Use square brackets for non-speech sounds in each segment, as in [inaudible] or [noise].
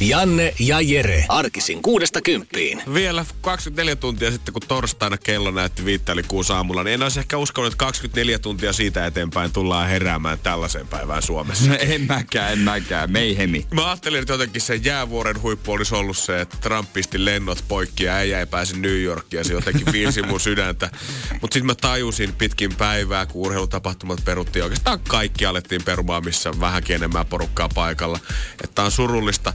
Janne ja Jere. Arkisin kuudesta kymppiin. Vielä 24 tuntia sitten, kun torstaina kello näytti viittä eli kuusi aamulla, niin en olisi ehkä uskonut, että 24 tuntia siitä eteenpäin tullaan heräämään tällaiseen päivään Suomessa. No en mäkään, en mäkään. Meihemi. Mä ajattelin, että jotenkin se jäävuoren huippu olisi ollut se, että Trump pisti lennot poikki ja äijä ei pääse New Yorkiin ja se jotenkin viilsi mun sydäntä. Mutta sitten mä tajusin pitkin päivää, kun urheilutapahtumat peruttiin. Oikeastaan kaikki alettiin perumaan, missä vähänkin enemmän porukkaa paikalla. Että on surullista.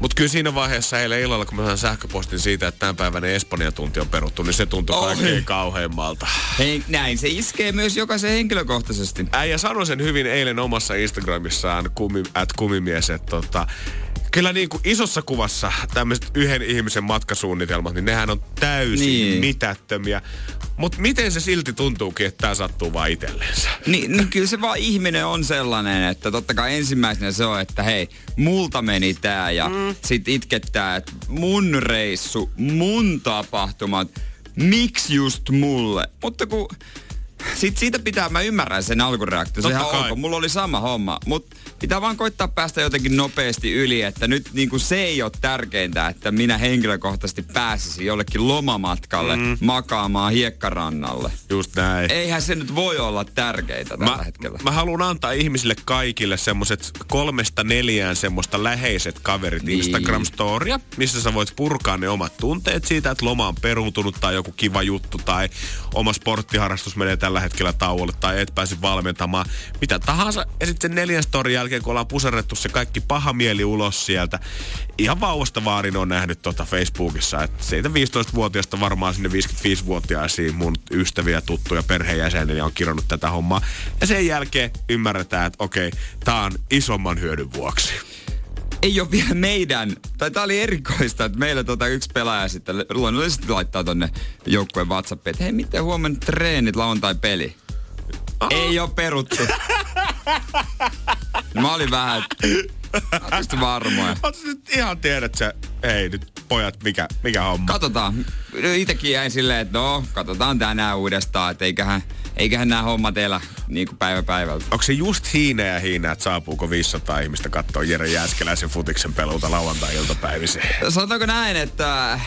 Mutta kyllä siinä vaiheessa eilen illalla, kun mä sain sähköpostin siitä, että tämän päivän Espanjan tunti on peruttu, niin se tuntui Oi. kaikkein kauheimmalta. Hei, näin se iskee myös jokaisen henkilökohtaisesti. Äijä sanoi sen hyvin eilen omassa Instagramissaan, kumi, at kumimies, että tota, kyllä niin kuin isossa kuvassa tämmöiset yhden ihmisen matkasuunnitelmat, niin nehän on täysin Niin. mitättömiä. Mutta miten se silti tuntuukin, että tämä sattuu vaan itselleensä? Niin, niin kyllä se vaan ihminen on sellainen, että totta kai ensimmäisenä se on, että hei, multa meni tää ja mm. sit itkettää, että mun reissu, mun tapahtumat, miksi just mulle? Mutta kun sit siitä pitää, mä ymmärrän sen alkureaktio, se ok, mulla oli sama homma, mutta pitää vaan koittaa päästä jotenkin nopeasti yli, että nyt niin kuin se ei ole tärkeintä, että minä henkilökohtaisesti pääsisin jollekin lomamatkalle mm. makaamaan hiekkarannalle. Just näin. Eihän se nyt voi olla tärkeintä tällä Mä, hetkellä. mä haluan antaa ihmisille kaikille semmoset kolmesta neljään semmoista läheiset kaverit Niin. Instagram-storia, missä sä voit purkaa ne omat tunteet siitä, että loma on peruuntunut tai joku kiva juttu tai oma sporttiharrastus menee tällä hetkellä tauolle tai et pääse valmentamaan. Mitä tahansa. Ja sitten sen neljän storin jälkeen, kun ollaan puserrettu se kaikki paha mieli ulos sieltä. Ihan vauvasta vaarin on nähnyt tota Facebookissa, että siitä 15-vuotiaasta varmaan sinne 55-vuotiaisiin mun ystäviä, tuttuja, perheenjäseniä on kirjannut tätä hommaa. Ja sen jälkeen ymmärretään, että okei, tää on isomman hyödyn vuoksi. ei ole vielä meidän, tai tää oli erikoista, että meillä tota yksi pelaaja sitten luonnollisesti laittaa tonne joukkueen WhatsAppiin, että hei, miten huomenna treenit lauantai-peli? Ei ole peruttu. [laughs] Mä olin vähän, että varmoja. Sä nyt ihan tiedät sä, hei nyt pojat, mikä, mikä homma? Katsotaan. Itekin jäin silleen, että no, katsotaan tänään uudestaan, että eiköhän, eiköhän nämä hommat elä niin kuin päivä päivältä. Onko se just hiina ja hiina, että saapuuko 500 ihmistä katsoa Jere Jääskeläisen futiksen peluuta lauantai-iltapäiviseen? Sanotaanko näin, että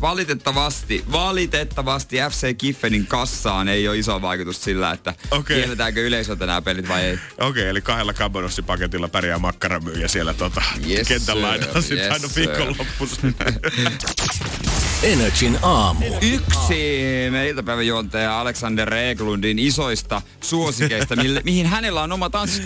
valitettavasti, valitettavasti FC Kiffenin kassaan ei ole iso vaikutus sillä, että okay. Kielletäänkö yleisöltä nämä pelit vai ei. Okei, okay, eli kahdella kabanossipaketilla pärjää makkaramyyjä siellä tota, Yes, kentän laidalla sitten Yes, aina sir. viikonloppuisin. [laughs] Energin aamu. Yksi meidän iltapäivän juontaja Alexander Eglundin isoista suosikeista, [laughs] mille, mihin hänellä on oma tanssi.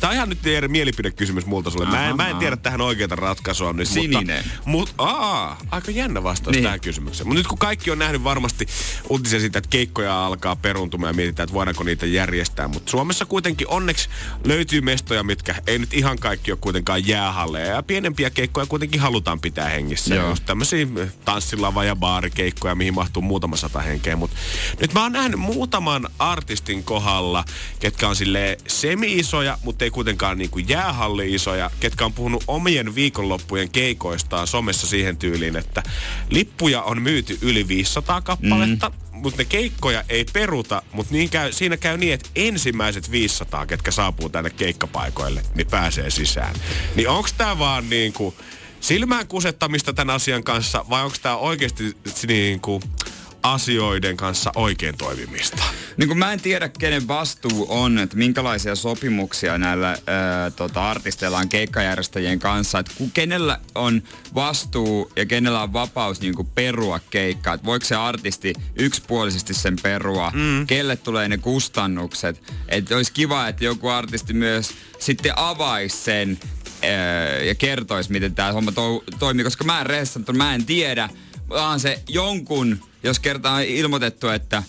Tämä on ihan nyt Jere, mielipidekysymys multa sulle. Mä en, mä en tiedä tähän oikeaa ratkaisua nyt. Sininen. Mutta, mut, aa, aika jännä vastaus Niin. Tähän kysymykseen. Mutta nyt kun kaikki on nähnyt varmasti uutisia siitä, että keikkoja alkaa peruntumaan ja mietitään, että voidaanko niitä järjestää. Mutta Suomessa kuitenkin onneksi löytyy mestoja, mitkä ei nyt ihan kaikki ole kuitenkaan jäähalleja. Ja pienempiä keikkoja kuitenkin halutaan pitää hengissä. Joo. Just tämmöisiä tanssilava- ja baarikeikkoja, mihin mahtuu muutama sata henkeä. Mutta nyt mä oon nähnyt muutaman artistin kohdalla, ketkä on silleen semi-isoja, mutta ei kuitenkaan niinku jäähalli-isoja, ketkä on puhunut omien viikonloppujen keikoistaan somessa siihen tyyliin, että lippuja on myyty yli 500 kappaletta, mm. mutta ne keikkoja ei peruta, mutta niin käy, siinä käy niin, että ensimmäiset 500, ketkä saapuu tänne keikkapaikoille, niin pääsee sisään. Niin onks tää vaan niinku silmään kusettamista tämän asian kanssa vai onko tämä oikeasti niinku asioiden kanssa oikein toimimista? Niin kun mä en tiedä, kenen vastuu on, että minkälaisia sopimuksia näillä ää, tota, artisteilla on keikkajärjestäjien kanssa. Että ku, kenellä on vastuu ja kenellä on vapaus niin kuin perua keikkaa. Että voiko se artisti yksipuolisesti sen perua? Mm. Kelle tulee ne kustannukset? Että olisi kiva, että joku artisti myös sitten avaisi sen ää, ja kertoisi, miten tämä homma to- toimii. Koska mä en mä en tiedä. Vaan se jonkun, jos kerta on ilmoitettu, että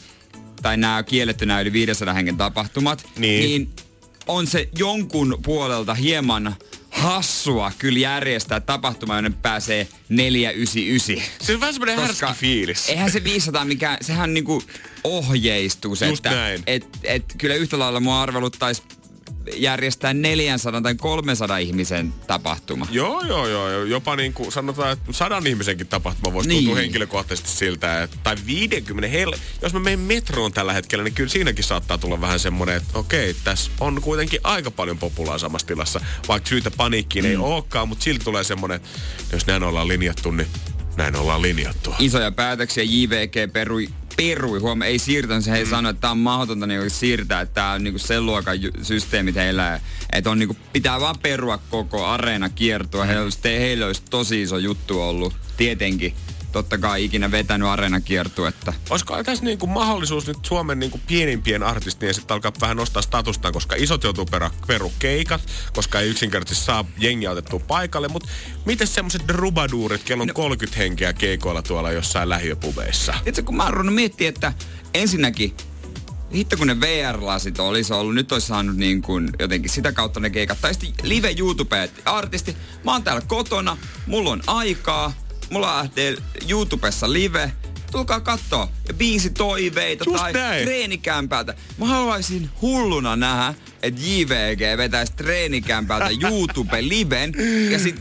tai nämä kielletty nämä yli 500 hengen tapahtumat, Niin. niin on se jonkun puolelta hieman hassua kyllä järjestää tapahtuma, jonne pääsee 499. Se on vähän semmoinen härski fiilis. Eihän se 500 mikään, sehän niinku ohjeistuu se, Just että näin. et, et, kyllä yhtä lailla mua arveluttaisi järjestää 400 tai 300 ihmisen tapahtuma. Joo, joo, joo. Jopa niin kuin sanotaan, että sadan ihmisenkin tapahtuma voisi Niin. tuntua henkilökohtaisesti siltä, että, tai 50. Hel- jos mä menen metroon tällä hetkellä, niin kyllä siinäkin saattaa tulla vähän semmoinen, että okei, tässä on kuitenkin aika paljon populaa samassa tilassa. Vaikka syytä paniikkiin mm. ei olekaan, mutta silti tulee semmoinen, että jos näin ollaan linjattu, niin näin ollaan linjattu. Isoja päätöksiä JVG perui perui, huom, ei siirtänyt, he mm. sanoi, että tämä on mahdotonta niinku siirtää, että tämä on niinku sen luokan systeemit heillä, että on niinku, pitää vaan perua koko areena kiertua. Heillä olisi, heillä olisi tosi iso juttu ollut, tietenkin. Totta kai ikinä vetänyt areena kiertuetta. Olisiko tässä niinku mahdollisuus nyt Suomen niinku pienimpien artistien sitten alkaa vähän nostaa statustaan, koska isot joutuu perä, peru keikat, koska ei yksinkertaisesti saa jengiä otettua paikalle. Mutta miten semmoiset rubaduurit, kello on no. 30 henkeä keikoilla tuolla jossain lähiöpubeissa? Itse kun mä oon ruvennut miettiä, että ensinnäkin hitto kun ne VR-lasit olisi ollut, nyt olisi saanut niin kuin jotenkin sitä kautta ne keikat. Tai sitten live YouTube artisti. Mä oon täällä kotona, mulla on aikaa, mulla lähtee YouTubessa live. Tulkaa kattoo. Ja biisi toiveita Just tai näin. treenikämpältä. Mä haluaisin hulluna nähdä, että JVG vetäisi treenikämpältä [laughs] YouTube-liven. Ja sit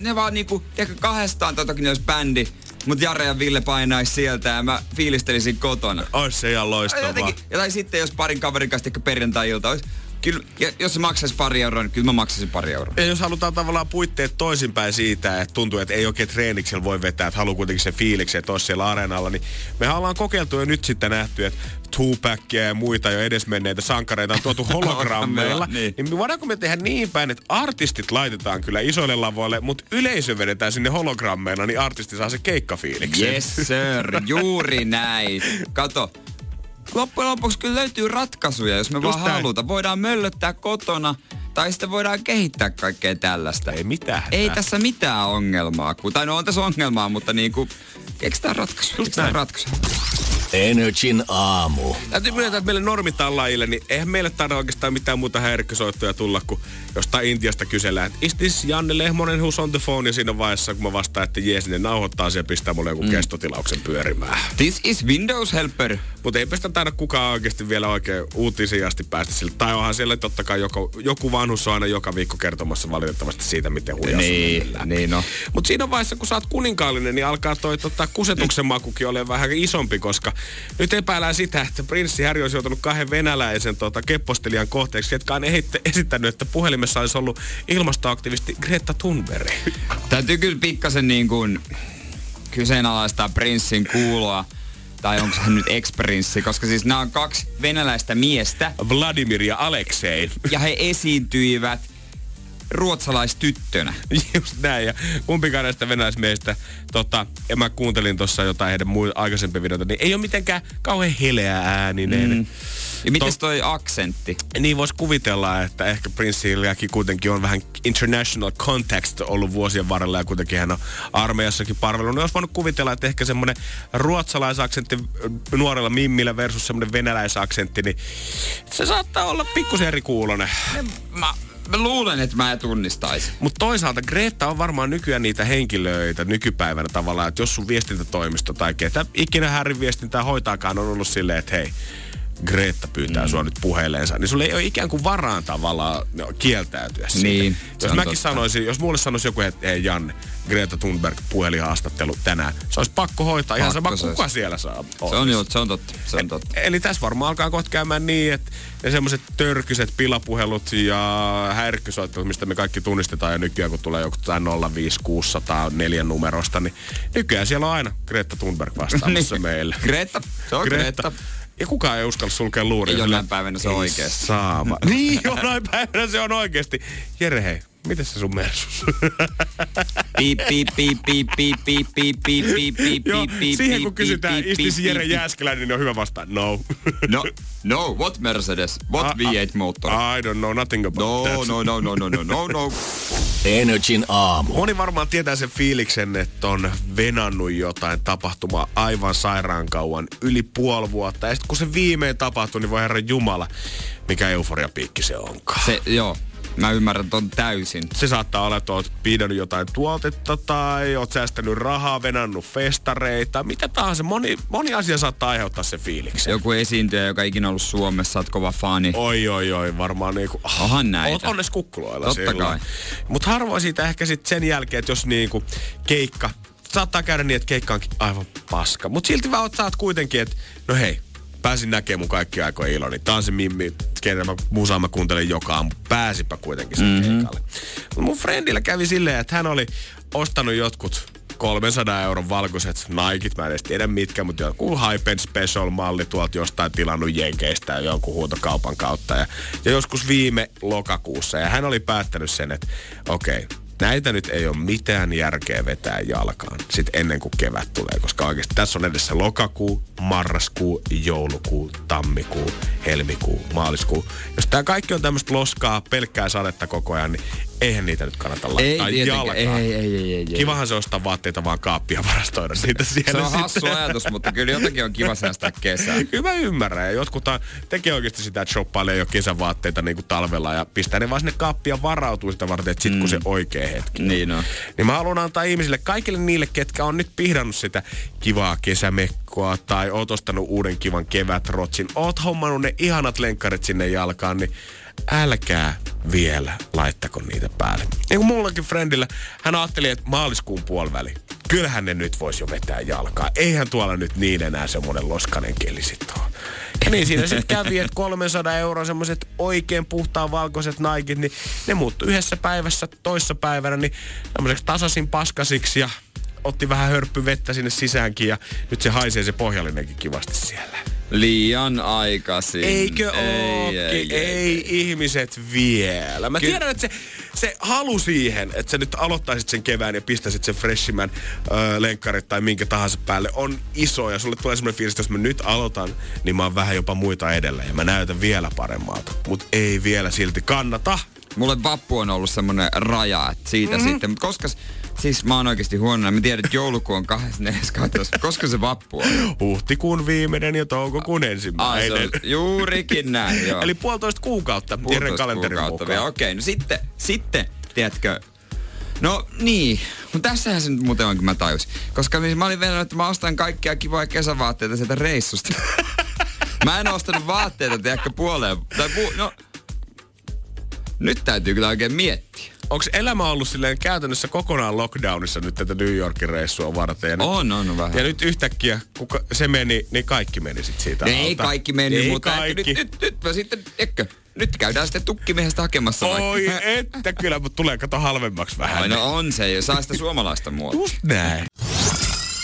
ne vaan niinku, tiedätkö, kahdestaan totakin olisi bändi. Mut Jare ja Ville painaisi sieltä ja mä fiilistelisin kotona. Olisi se ihan loistavaa. Jotenkin, ja tai sitten jos parin kaverin kanssa ehkä perjantai-ilta olisi, kyllä, jos se maksaisi pari euroa, niin kyllä mä maksaisin pari euroa. Ja jos halutaan tavallaan puitteet toisinpäin siitä, että tuntuu, että ei oikein treeniksellä voi vetää, että haluaa kuitenkin se fiiliksen, että olisi siellä areenalla, niin mehän ollaan kokeiltu jo nyt sitten nähty, että Tupacia ja muita jo edesmenneitä sankareita on tuotu [laughs] hologrammeilla. niin. niin voidaanko me tehdä niin päin, että artistit laitetaan kyllä isoille lavoille, mutta yleisö vedetään sinne hologrammeilla, niin artisti saa se keikkafiiliksen. Yes sir, juuri näin. Kato, loppujen lopuksi kyllä löytyy ratkaisuja, jos me Just vaan näin. halutaan. Voidaan möllöttää kotona, tai sitten voidaan kehittää kaikkea tällaista. Ei mitään. Ei tässä mitään ongelmaa. Kun, tai no on tässä ongelmaa, mutta niinku, keksitään ratkaisu. Keksitään ratkaisu. Energin aamu. Täytyy myöntää, että meille normitallajille, niin eihän meille tarvitse oikeastaan mitään muuta häirikkösoittoja tulla, kun jostain Intiasta kysellään, että is this Janne Lehmonen who's on the phone, ja siinä vaiheessa, kun mä vastaan, että jees, ne nauhoittaa asiaa ja pistää mulle joku mm. kestotilauksen pyörimään. This is Windows Helper. Mutta eipä sitä taida kukaan oikeasti vielä oikein uutisiin asti päästä sille. Tai onhan siellä totta kai joku, joku vanhus on aina joka viikko kertomassa valitettavasti siitä, miten huijaa Niin, niin no. Mutta siinä vaiheessa, kun sä oot kuninkaallinen, niin alkaa toi tota, kusetuksen makukin olemaan vähän isompi, koska nyt epäillään sitä, että prinssi Harry olisi joutunut kahden venäläisen tota, keppostelijan kohteeksi, jotka on esittänyt, että puhelimessa olisi ollut ilmastoaktivisti Greta Thunberg. Täytyy kyllä pikkasen niin kuin kyseenalaistaa prinssin kuuloa. Tai onko hän nyt ex-prinssi, koska siis nämä on kaksi venäläistä miestä. Vladimir ja Aleksei. Ja he esiintyivät ruotsalaistyttönä. [laughs] Just näin. Ja kumpikaan näistä venäläismiehistä, tota, ja mä kuuntelin tuossa jotain heidän muu aikaisempia videoita, niin ei ole mitenkään kauhean heleä ääninen. Mm. Ja mites toi aksentti? Niin voisi kuvitella, että ehkä Prinssilläkin kuitenkin on vähän international context ollut vuosien varrella ja kuitenkin hän on armeijassakin palvelunut. Niin olisi voinut kuvitella, että ehkä semmoinen ruotsalaisaksentti nuorella mimmillä versus semmoinen venäläisaksentti, niin se saattaa olla pikkusen eri kuulonen. Mä, mä luulen, että mä tunnistaisin. Mutta toisaalta Greta on varmaan nykyään niitä henkilöitä nykypäivänä tavallaan, että jos sun viestintätoimisto tai ketä ikinä Härin viestintää hoitaakaan on ollut silleen, että hei, Greta pyytää mm. sua nyt puheelleensa, niin sulle ei ole ikään kuin varaan tavallaan kieltäytyä siitä. Niin, jos mäkin totta. sanoisin, jos mulle sanoisi joku, että hei Janne, Greta Thunberg puhelinhaastattelu tänään, se olisi pakko hoitaa ihan sama Pakko se kuka siellä saa. Se on, jo, se on totta. Se on totta. Eli tässä varmaan alkaa kohta käymään niin, että ne semmoiset törkyset pilapuhelut ja häirikkysoittelut, mistä me kaikki tunnistetaan ja nykyään, kun tulee joku tai 05600 neljän numerosta, niin nykyään siellä on aina Greta Thunberg vastaamassa [laughs] Niin. meille. Greta. Se on Greta. Ja kukaan ei uskalla sulkea luuria. Jonain päivänä se on Ei oikeesti. Saama. [laughs] niin, jonain päivänä se on oikeasti. Jere, hei, miten se sun mersus? [laughs] Piip, piip, piip, piip, piip, piip, piip, piip, piip, piip, Joo, piip, piip, siihen piip, kun kysytään piip, istis piip, Jere piip, Jääskeläinen, niin on hyvä vastaan. No. No, no, what Mercedes? What Ah, V8 motor? I don't know nothing about No, that. no, no, no, no, no, no, no. [laughs] Energin aamu. Moni varmaan tietää sen fiiliksen, että on venannut jotain tapahtumaa aivan sairaan kauan, yli puoli vuotta. Ja sitten kun se viimein tapahtui, niin voi herra Jumala, mikä euforiapiikki se onkaan. Se, joo, mä ymmärrän ton täysin. Se saattaa olla, että oot pidänyt jotain tuotetta tai oot säästänyt rahaa, venannut festareita, mitä tahansa. Moni, moni asia saattaa aiheuttaa sen fiiliksen. Joku esiintyjä, joka ikinä ollut Suomessa, oot kova fani. Oi, oi, oi, varmaan niinku... Onhan näitä. Oot onnes kukkuloilla Totta kai. Mutta harvoin siitä ehkä sit sen jälkeen, että jos niinku keikka... Saattaa käydä niin, että keikka onkin aivan paska. Mutta silti vaan oot, saat kuitenkin, että no hei, pääsin näkemään mun kaikki aikojen iloni. Tää on se mimmi, kenen mä musaa mä kuuntelen joka aamu. Pääsipä kuitenkin sen mm-hmm. keikalle. Mut mun friendillä kävi silleen, että hän oli ostanut jotkut 300 euron valkoiset Nikit, mä en edes tiedä mitkä, mutta joku Hype Special-malli tuolta jostain tilannut Jenkeistä jonkun huutokaupan kautta. Ja, ja joskus viime lokakuussa. Ja hän oli päättänyt sen, että okei, okay, näitä nyt ei ole mitään järkeä vetää jalkaan sit ennen kuin kevät tulee, koska oikeasti tässä on edessä lokakuu, marraskuu, joulukuu, tammikuu, helmikuu, maaliskuu. Jos tämä kaikki on tämmöistä loskaa, pelkkää sadetta koko ajan, niin eihän niitä nyt kannata laittaa Ei jalkaan. ei, ei, ei, ei, ei. Kivahan se ostaa vaatteita vaan kaappia varastoida siitä siellä Se on sitten. hassu ajatus, mutta kyllä jotenkin on kiva säästää kesää. [laughs] Kyllä mä ymmärrän. Ja jotkut tekee oikeasti sitä, että shoppailee jo kesävaatteita niin kuin talvella ja pistää ne vaan sinne kaappia varautuu sitä varten, että sit kun se oikea hetki. Niin on. Niin mä haluan antaa ihmisille, kaikille niille, ketkä on nyt pihdannut sitä kivaa kesämekkoa tai oot ostanut uuden kivan kevätrotsin, oot hommannut ne ihanat lenkkarit sinne jalkaan, niin älkää vielä laittako niitä päälle. Niin kuin mullakin friendillä, hän ajatteli, että maaliskuun puoliväli, kyllähän ne nyt voisi jo vetää jalkaa. Eihän tuolla nyt niin enää semmoinen loskanen keli sit ole. Ja niin siinä sitten kävi, että 300 euroa semmoiset oikein puhtaan valkoiset naikit, niin ne muuttui yhdessä päivässä toissa päivänä, niin semmoiseksi tasaisin paskasiksi ja otti vähän hörppyvettä sinne sisäänkin ja nyt se haisee se pohjallinenkin kivasti siellä. Liian aikaisin. Eikö ei? Ei, ei, ei, ihmiset vielä. Mä Ky- tiedän, että se, se halu siihen, että sä nyt aloittaisit sen kevään ja pistäisit sen freshimän öö, lenkkarit tai minkä tahansa päälle, on iso. Ja sulle tulee semmoinen fiilis, että jos mä nyt aloitan, niin mä oon vähän jopa muita edellä ja mä näytän vielä paremmalta. Mut ei vielä silti kannata. Mulle vappu on ollut semmonen raja, että siitä Mhm. mm-hmm. sitten. Mutta koska, siis mä oon oikeasti huono. Mä tiedän, että joulukuu on 24. koska se vappu on? Huhtikuun viimeinen ja toukokuun ensimmäinen. on juurikin näin, joo. Eli puolitoista kuukautta Puolitoista kalenterin kuukautta mukaan. Okei, no sitten, sitten, tiedätkö, No niin, mutta tässähän se nyt muuten onkin mä tajusin. Koska niin mä olin vielä, että mä ostan kaikkia kivoja kesävaatteita sieltä reissusta. [laughs] mä en ostanut vaatteita, tiedätkö, puoleen. Tai pu, no, nyt täytyy kyllä oikein miettiä. Onko elämä ollut silleen käytännössä kokonaan lockdownissa nyt tätä New Yorkin reissua varten? Ja nyt, On, on vähän. Ja nyt yhtäkkiä, kun se meni, niin kaikki meni sit siitä Ei alta. kaikki mennyt, Ei mutta kaikki. nyt, nyt, nyt, mä sitten, eikö, nyt käydään sitten tukkimiehestä hakemassa Oi, vaikka. että kyllä, mutta tulee kato halvemmaksi vähän. Ai, no on se, jo, saa sitä suomalaista muotoa. Just näin.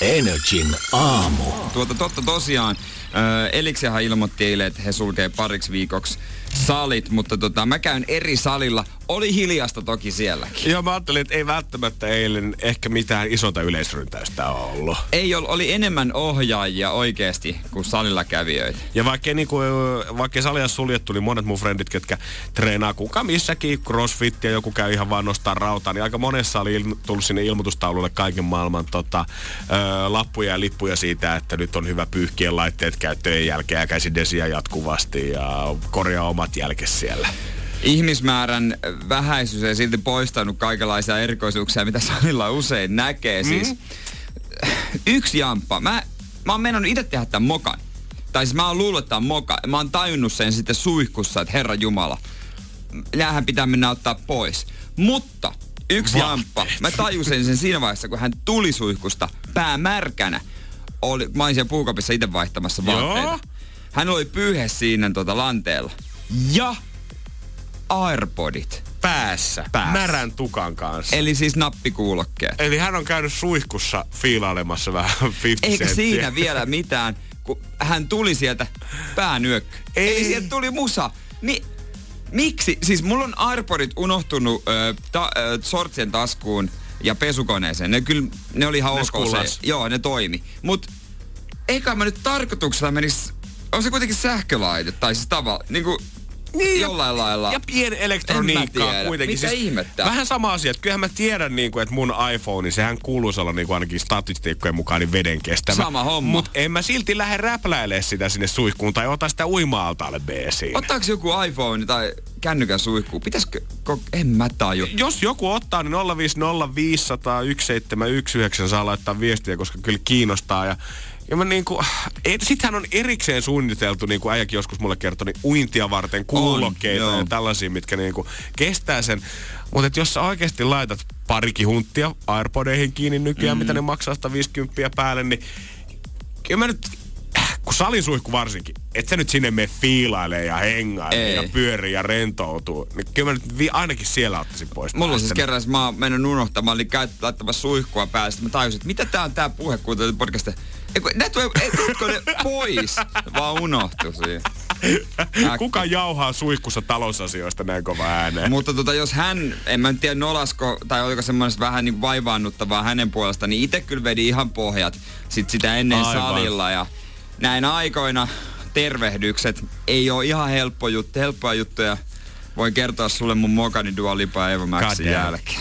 Energin aamu. Tuota, totta tosiaan, äh, Eliksihän ilmoitti eilen, että he sulkee pariksi viikoksi salit, mutta tota, mä käyn eri salilla. Oli hiljasta toki sielläkin. Joo, mä ajattelin, että ei välttämättä eilen ehkä mitään isonta yleisryntäystä ollut. Ei ollut, oli enemmän ohjaajia oikeasti kuin salilla kävijöitä. Ja vaikka, niinku, vaikka salia suljettu, niin monet mun frendit, ketkä treenaa kuka missäkin, crossfit ja joku käy ihan vaan nostaa rautaa, niin aika monessa oli il- tullut sinne ilmoitustaululle kaiken maailman tota, ö, lappuja ja lippuja siitä, että nyt on hyvä pyyhkien laitteet käyttöjen jälkeen ja käsidesiä jatkuvasti ja korjaa omat jälkes siellä. Ihmismäärän vähäisyys ei silti poistanut kaikenlaisia erikoisuuksia, mitä salilla usein näkee. Siis yksi jamppa. Mä, mä oon mennyt itse tehdä tämän mokan. Tai siis mä oon luullut, että on moka. Mä oon tajunnut sen sitten suihkussa, että herra Jumala, näähän pitää mennä ottaa pois. Mutta yksi Vaatteet. jamppa. Mä tajusin sen siinä vaiheessa, kun hän tuli suihkusta pää märkänä. Oli, mä olin siellä puukopissa itse vaihtamassa Joo. vaatteita. Hän oli pyyhe siinä tota lanteella. Ja Airpodit. Päässä, Päässä. märän tukan kanssa. Eli siis nappikuulokkeet. Eli hän on käynyt suihkussa fiilailemassa vähän [laughs] 50 Eikä senttiä. siinä vielä mitään, kun hän tuli sieltä päänyyökkö. Ei. Eli sieltä tuli musa. Niin Miksi? Siis mulla on Airpodit unohtunut ö, ta, ö, sortsien taskuun ja pesukoneeseen. Ne kyllä, ne oli ihan Ne ok se. Joo, ne toimi. Mut eikä mä nyt tarkoituksella menis... On se kuitenkin sähkölaite, tai siis tavalla, niinku Niin, jollain lailla. Ja pieni En mä elektroniikkaa tiedä. kuitenkin. Mitä ihmettä? Vähän sama asia, että kyllähän mä tiedän, niin kuin, että mun iPhone, sehän kuuluisi olla niin kuin ainakin statistiikkojen mukaan niin veden kestävä. Sama homma. Mutta en mä silti lähde räpläilemään sitä sinne suihkuun tai ota sitä uima-altaalle beesiin. Ottaako joku iPhone tai kännykän suihkuun? Pitäisikö... En mä taju. Jos joku ottaa, niin 050501719 saa laittaa viestiä, koska kyllä kiinnostaa. Ja, ja mä niinku, et, sittenhän on erikseen suunniteltu, niin kuin äijäkin joskus mulle kertoi, niin uintia varten kuulokkeita joo. ja tällaisia, mitkä niinku kestää sen. Mutta jos sä oikeasti laitat parikin hunttia Airpodeihin kiinni nykyään, mm. mitä ne maksaa 150 päälle, niin kyllä mä nyt, kun salisuihku varsinkin, et sä nyt sinne mene fiilailee ja hengailee ja pyörii ja rentoutuu, niin kyllä mä nyt vi- ainakin siellä ottaisin pois. Mulla on siis kerran, että mä oon mennyt unohtamaan, eli käyt laittamassa suihkua päälle. Sitten mä tajusin, että mitä tää on tää puhe, kun podcasta. Eikö, ne tulee, [laughs] ne pois? Vaan unohtu siinä. [laughs] Kuka jauhaa suihkussa talousasioista näin kova ääneen? Mutta tota, jos hän, en mä tiedä nolasko, tai oliko semmoista vähän niin vaivaannuttavaa hänen puolesta, niin itse kyllä vedi ihan pohjat sit sitä ennen Aivan. salilla. Ja näin aikoina tervehdykset ei ole ihan helppo juttu, helppoa juttuja. Voin kertoa sulle mun mokani Dua Lipa Eva Maxin jälkeen.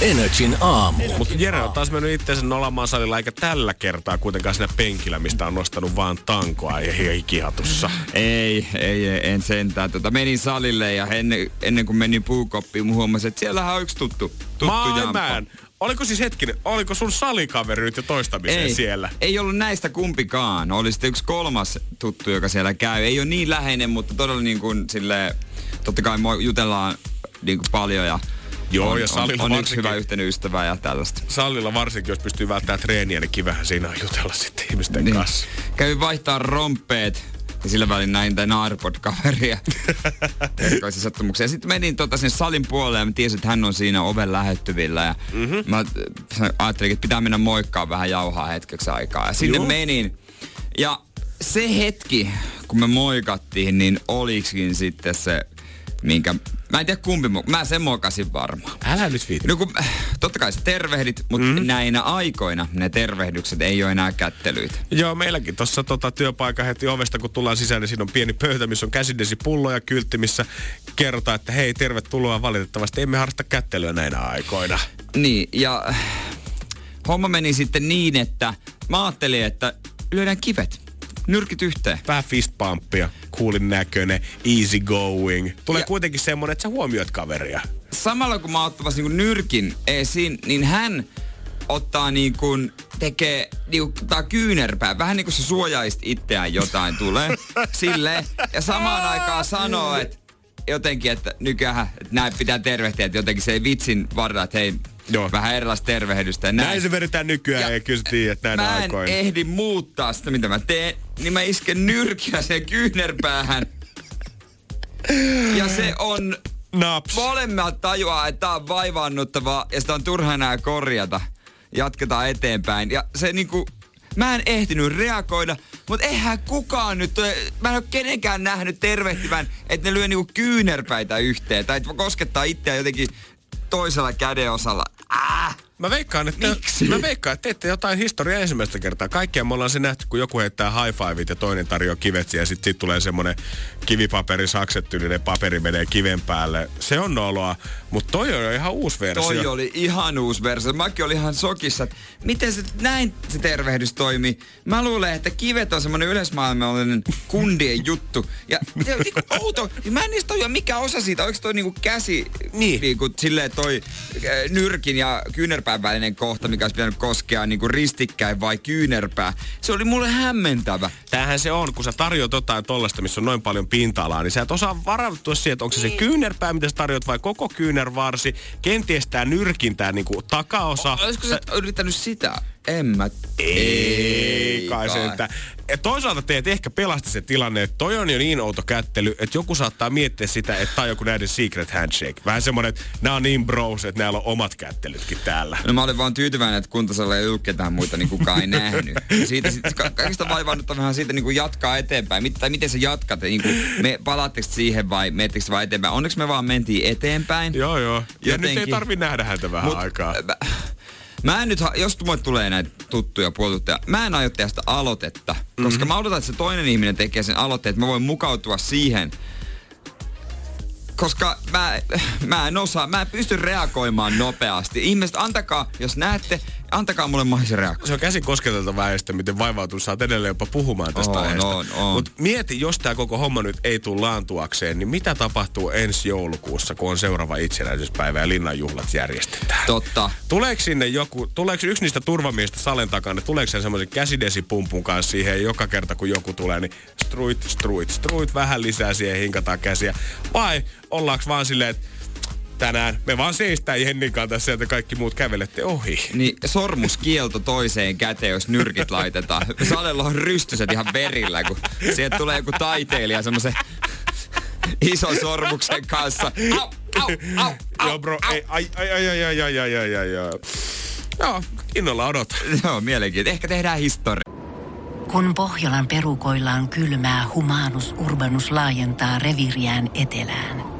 Energin aamu. Mutta Jere on taas mennyt itseensä nolamaan salilla, eikä tällä kertaa kuitenkaan siinä penkillä, mistä on nostanut vaan tankoa ja hikihatussa. Ei, ei, ei, en sentään. Tota, menin salille ja ennen, ennen kuin menin puukoppiin, mä huomasin, että siellähän on yksi tuttu, tuttu. Maailman. Oliko siis hetkinen, oliko sun salikaveri nyt jo toistamiseen Ei, siellä? ei ollut näistä kumpikaan. Oli sitten yksi kolmas tuttu, joka siellä käy. Ei ole niin läheinen, mutta todella niin kuin sille, totta kai jutellaan niin kuin paljon ja Joo, on, ja salilla on, on yksi hyvä yhteinen ystävä ja tällaista. Salilla varsinkin, jos pystyy välttämään treeniä, niin kivähän siinä on jutella sitten ihmisten Niin. kanssa. Kävin vaihtaa rompeet ja sillä välin näin tämän Airpod-kaveria [laughs] erikoisia sattumuksia. Sitten menin tota sinne salin puolelle ja mä tiesin, että hän on siinä oven lähettyvillä. Ja mm-hmm. mä ajattelin, että pitää mennä moikkaan vähän jauhaa hetkeksi aikaa. Ja sinne Joo. menin. Ja se hetki, kun me moikattiin, niin oliksikin sitten se, minkä... Mä en tiedä kumpi, mä sen mokasin varmaan. Älä nyt viiti. No kun, totta kai sä tervehdit, mutta mm. näinä aikoina ne tervehdykset ei ole enää kättelyitä. Joo, meilläkin tuossa tota, työpaikan heti ovesta, kun tullaan sisään, niin siinä on pieni pöytä, missä on käsidesipullo ja kyltti, missä kerrotaan, että hei, tervetuloa valitettavasti. Emme harrasta kättelyä näinä aikoina. Niin, ja homma meni sitten niin, että mä ajattelin, että lyödään kivet, nyrkit yhteen. Vähän fistpumppia, coolin näköinen, easy going. Tulee Ja- kuitenkin semmonen, että sä huomioit kaveria. Samalla kun mä oon ottamassa niin nyrkin esiin, niin hän ottaa niin kuin, tekee niin kuin, tää kyynärpää. Vähän niin kuin se suojaisit itseään jotain tulee. [laughs] Sille Ja samaan aikaan sanoo, että jotenkin, että nykyään että näin pitää tervehtiä, että jotenkin se ei vitsin varra, että hei, Joo. vähän erilaista tervehdystä. ja Näin, Näin, se vedetään nykyään, Ja- ei kyllä tiedät näinä mä en aikoina. ehdi muuttaa sitä, mitä mä teen, niin mä isken nyrkiä sen kyynärpäähän. Ja se on Naps. molemmat tajuaa, että tää on vaivaannuttavaa ja sitä on turha enää korjata. Jatketaan eteenpäin. Ja se niinku, mä en ehtinyt reagoida, mutta eihän kukaan nyt, mä en ole kenenkään nähnyt tervehtivän, että ne lyö niinku kyynärpäitä yhteen. Tai että koskettaa itseään jotenkin toisella kädenosalla. Äh! Mä veikkaan, että, Miksi? mä veikkaan, että teette jotain historiaa ensimmäistä kertaa. Kaikkia me ollaan se nähty, kun joku heittää high fiveit ja toinen tarjoaa kivet ja sitten sit tulee semmonen kivipaperi saksettyinen paperi menee kiven päälle. Se on noloa, mutta toi jo ihan uusi versio. Toi oli ihan uusi versio. Mäkin olin ihan sokissa, että miten se näin se tervehdys toimii. Mä luulen, että kivet on semmoinen yleismaailmallinen kundien juttu. Ja se on niinku outo. Mä en niistä tajua mikä osa siitä. Oliko toi niinku käsi, Niin. niinku silleen toi nyrkin ja kyynärpään välinen kohta, mikä olisi pitänyt koskea niinku ristikkäin vai kyynärpää. Se oli mulle hämmentävä. Tämähän se on, kun sä tarjoat jotain tollasta, missä on noin paljon pinta-alaa, niin sä et osaa varautua siihen, että onko se se kyynärpää, mitä sä tarjoat, vai koko kyynärvarsi, kenties tää nyrkin tää niinku takaosa. Olisiko Sä- sä yrittänyt sitä? En mä... Ei kai se, että ja toisaalta teet ehkä pelasti se tilanne, että toi on jo niin outo kättely, että joku saattaa miettiä sitä, että tämä on joku näiden secret handshake. Vähän semmoinen, että nämä on niin bros, että näillä on omat kättelytkin täällä. No mä olin vaan tyytyväinen, että kuntasalla ei ollut ketään muita, niin kukaan ei nähnyt. Siitä sit, ka- kaikista vaivannutta vähän siitä niin kuin jatkaa eteenpäin. Mit, tai miten sä jatkat? Niin kuin, me palaatteko siihen vai menettekö vaan eteenpäin? Onneksi me vaan mentiin eteenpäin. Joo, joo. Ja Jotenkin. nyt ei tarvi nähdä häntä vähän Mut, aikaa. Mä, Mä en nyt, jos mulle tulee näitä tuttuja puoluttuja, mä en aio tehdä sitä aloitetta, mm-hmm. koska mä odotan, että se toinen ihminen tekee sen aloitteen, että mä voin mukautua siihen, koska mä, mä en osaa, mä en pysty reagoimaan nopeasti. Ihmiset, antakaa, jos näette, antakaa mulle mahdollisen reaktio. Se on käsin kosketelta väestö, miten vaivautunut saat edelleen jopa puhumaan tästä on, aiheesta. On, on. Mut mieti, jos tämä koko homma nyt ei tule laantuakseen, niin mitä tapahtuu ensi joulukuussa, kun on seuraava itsenäisyyspäivä ja linnanjuhlat järjestetään? Totta. Tuleeko sinne joku, tuleeko yksi niistä turvamiehistä salen takana, tuleeko sen semmoisen käsidesipumpun kanssa siihen joka kerta, kun joku tulee, niin struit, struit, struit, vähän lisää siihen hinkataan käsiä. Vai ollaanko vaan silleen, että tänään. Me vaan seistään Jennin kanssa tässä, että kaikki muut kävelette ohi. Niin sormuskielto toiseen käteen, jos nyrkit laitetaan. Salella on rystyset ihan verillä, kun sieltä tulee joku taiteilija semmoisen ison sormuksen kanssa. Au, au, au, au, Joo bro, au. Ei, ai, ai, ai, ai, ai, ai, ai, ai, ai, ai. Joo, innolla odota. Joo, mielenkiintoista. Ehkä tehdään historia. Kun Pohjolan perukoillaan kylmää, humanus urbanus laajentaa reviriään etelään –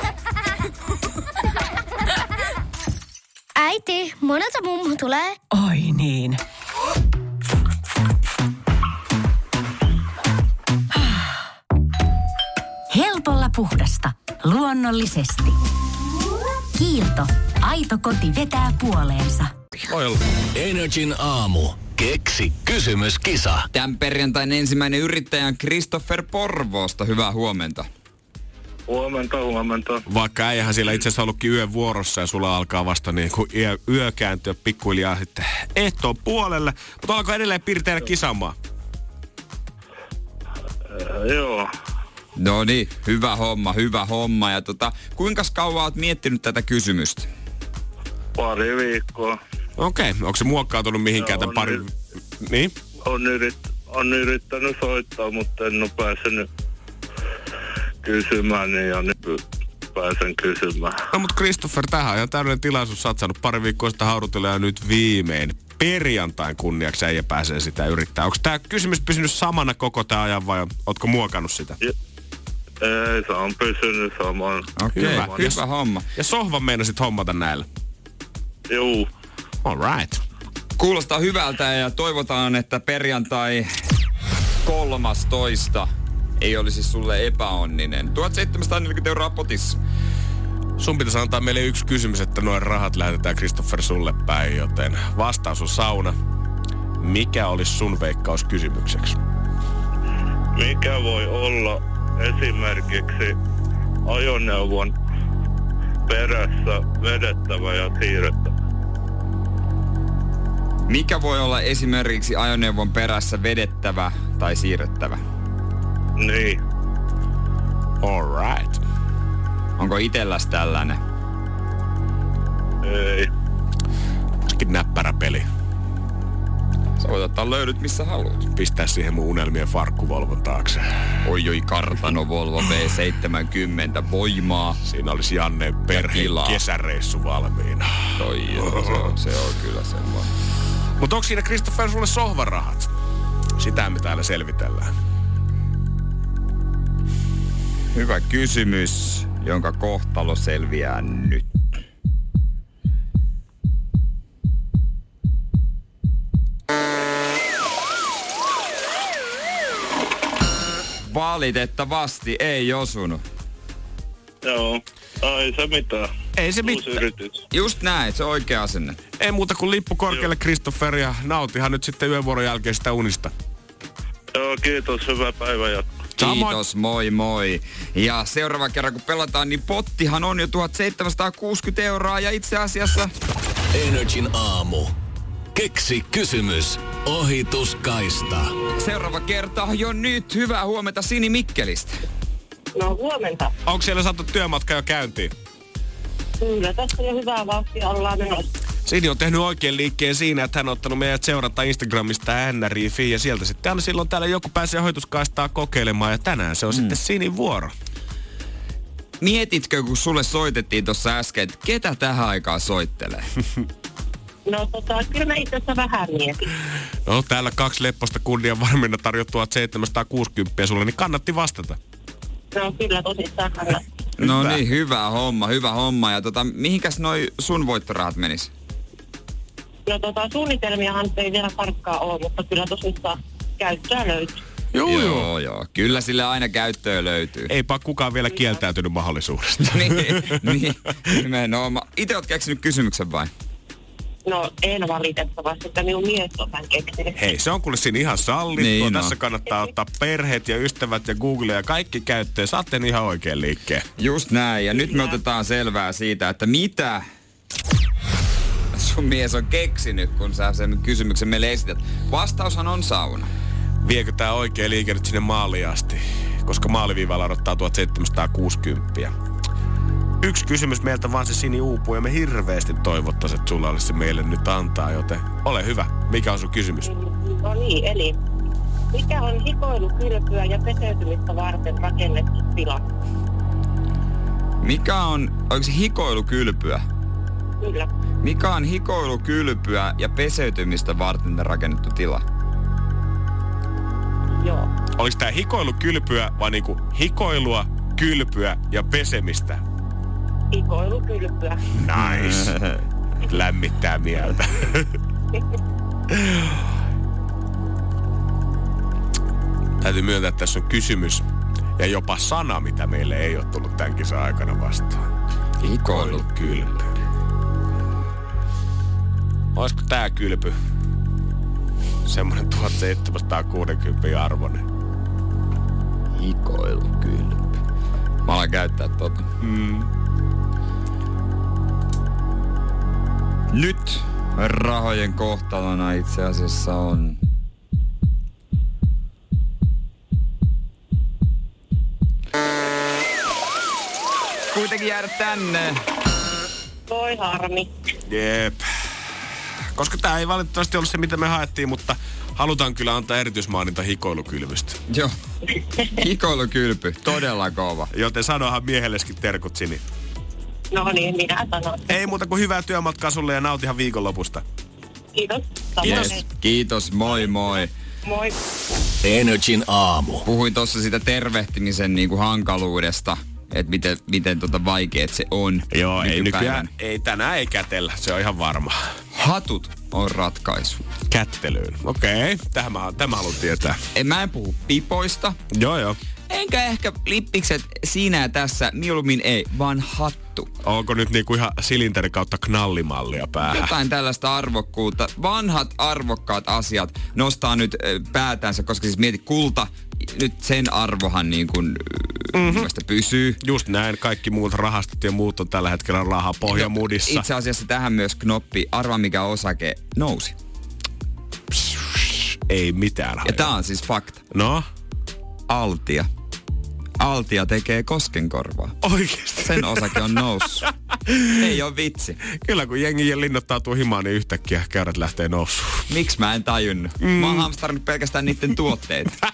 Äiti, monelta mummu tulee? Oi niin. Helpolla puhdasta. Luonnollisesti. Kiilto. Aito koti vetää puoleensa. Oil. Energin aamu. Keksi kysymyskisa. Tämän perjantain ensimmäinen yrittäjä on Christopher Porvoosta. Hyvää huomenta. Huomenta, huomenta. Vaikka äijähän siellä itse asiassa ollutkin yön vuorossa ja sulla alkaa vasta niin kuin yö, yö kääntyä pikkuhiljaa sitten ehtoon puolelle. Mutta alkaa edelleen pirteänä kisamaan. Äh, joo. No niin, hyvä homma, hyvä homma. Ja tota, kuinka kauan oot miettinyt tätä kysymystä? Pari viikkoa. Okei, okay. onko se muokkautunut mihinkään tämän pari... Yrit... Niin? On, yrit... on yrittänyt soittaa, mutta en ole päässyt kysymään niin ja nyt pääsen kysymään. No mutta Christopher, tähän on ihan täydellinen tilaisuus satsannut pari viikkoa sitten haudutella ja nyt viimein perjantain kunniaksi äijä pääsee sitä yrittää. Onko tämä kysymys pysynyt samana koko tämä ajan vai ootko muokannut sitä? Ja, ei, se on pysynyt saman. Okei, okay, hyvä, hyvä homma. Ja sohvan meinasit hommata näillä? Juu. All right. Kuulostaa hyvältä ja toivotaan, että perjantai kolmas toista ei olisi sulle epäonninen. 1740 euroa potissa. Sun pitäisi antaa meille yksi kysymys, että noin rahat lähetetään Christopher sulle päin, joten vastaus on sauna. Mikä olisi sun veikkaus kysymykseksi? Mikä voi olla esimerkiksi ajoneuvon perässä vedettävä ja siirrettävä? Mikä voi olla esimerkiksi ajoneuvon perässä vedettävä tai siirrettävä? Niin. Alright. Onko itelläs tällainen? Ei. Olisikin näppärä peli. Sä voit ottaa löydyt missä haluat. Pistää siihen mun unelmien farkkuvolvon taakse. Oi oi kartano Volvo V70 voimaa. Siinä olisi Janne perheen kesäreissu valmiina. Oi, oh. se, on, se on kyllä semmoinen. Mutta onko siinä Christopher sulle sohvarahat? Sitä me täällä selvitellään. Hyvä kysymys, jonka kohtalo selviää nyt. Valitettavasti ei osunut. Joo, ei se mitään. Ei se mitään. Just näin, se on oikea asenne. Ei muuta kuin lippu korkealle Kristoffer ja nautihan nyt sitten yövuoron jälkeen sitä unista. Joo, kiitos. Hyvää päivää jatkoa. Kiitos, moi moi. Ja seuraava kerran kun pelataan, niin pottihan on jo 1760 euroa ja itse asiassa... Energin aamu. Keksi kysymys. Ohituskaista. Seuraava kerta jo nyt. Hyvää huomenta Sini Mikkelistä. No huomenta. Onko siellä saatu työmatka jo käyntiin? Kyllä, tässä jo hyvää vauhtia ollaan menossa. Sini on tehnyt oikein liikkeen siinä, että hän on ottanut meidät seurata Instagramista NRI ja sieltä sitten aina silloin täällä joku pääsee hoituskaistaa kokeilemaan ja tänään se on mm. sitten Sinin vuoro. Mietitkö, kun sulle soitettiin tuossa äsken, että ketä tähän aikaan soittelee? [laughs] No tota, kyllä mä itse asiassa vähän mietin. No täällä kaksi lepposta kunnian varminna tarjottua 760 sulle, niin kannatti vastata. No kyllä tosissaan. No niin, hyvä homma, hyvä homma. Ja tota, mihinkäs noi sun voittorahat menis? No tota, suunnitelmiahan ei vielä tarkkaa ole, mutta kyllä tosissaan käyttöä löytyy. Joo, joo. joo, joo. Kyllä sille aina käyttöä löytyy. Eipä kukaan vielä kieltäytynyt mahdollisuudesta. [laughs] niin, niin, nimenomaan. Itse oot keksinyt kysymyksen vai? No en valitettavasti, että minun mies on tämän keksinyt. Hei, se on kuule siinä ihan sallittua. Niin Tässä on. kannattaa ottaa perheet ja ystävät ja Google ja kaikki käyttöön. Saatte ihan oikein liikkeen. Just näin. Ja nyt me otetaan selvää siitä, että mitä sun mies on keksinyt, kun sä sen kysymyksen meille esität. Vastaushan on sauna. Viekö tää oikein liike nyt sinne maaliin asti? Koska maaliviivalla odottaa 1760. Yksi kysymys meiltä vaan se Sini uupuu ja me hirveästi toivottaisiin, että sulla olisi se meille nyt antaa, joten ole hyvä. Mikä on sun kysymys? No niin, eli mikä on hikoilukylpyä ja peseytymistä varten rakennettu tila? Mikä on, onko se hikoilukylpyä? Kyllä. Mikä on hikoilukylpyä ja peseytymistä varten rakennettu tila? Joo. Oliko tää hikoilukylpyä vai niinku hikoilua, kylpyä ja pesemistä? Hikoilukylpyä. Nice. [laughs] Lämmittää mieltä. [laughs] Täytyy myöntää, että tässä on kysymys ja jopa sana, mitä meille ei ole tullut tämän kisan aikana vastaan. Hikoilukylpy. Olisiko tää kylpy semmonen 1760 arvoinen? Hikoilukylpy. Mä alan käyttää tota. Mm. Nyt rahojen kohtalona itse asiassa on... Kuitenkin jäädä tänne. Voi harmi. Jep. Koska tää ei valitettavasti ollut se, mitä me haettiin, mutta halutaan kyllä antaa erityismaaninta hikoilukylvystä. [laughs] Joo. Hikoilukylpy. Todella kova. Joten sanohan miehelleskin terkut Sini. No niin, minä sanon. Ei muuta kuin hyvää työmatkaa sulle ja nautihan viikonlopusta. Kiitos. Samoin. Yes. Kiitos, moi moi. Moi. Energin aamu. Puhuin tuossa sitä tervehtimisen niinku hankaluudesta, että miten, miten tota vaikeet se on. Joo, ei nykyään, ei tänään ei kätellä, se on ihan varma. Hatut on ratkaisu. Kättelyyn. Okei, okay. tämä, tämä haluan tietää. En, mä en puhu pipoista, Joo, joo. Enkä ehkä lippikset siinä ja tässä, mieluummin ei, vaan hattu. Onko nyt niinku ihan silinteri kautta knallimallia päähän? Jotain tällaista arvokkuutta. Vanhat arvokkaat asiat nostaa nyt päätänsä, koska siis mieti kulta, nyt sen arvohan niin kuin mm-hmm. pysyy. Just näin, kaikki muut rahastot ja muut on tällä hetkellä rahaa pohjamudissa. Itse asiassa tähän myös knoppi, arva mikä osake nousi. Ei mitään Ja tää on siis fakta. No, Altia. Altia tekee koskenkorvaa. oikeesti. Sen osake on noussut. [laughs] Ei ole vitsi. Kyllä kun jengi linnoittautuu himaan, niin yhtäkkiä käyrät lähtee nousuun. Miksi mä en tajunnut? Mm. Mä oon hamstannut pelkästään niiden tuotteita. [laughs]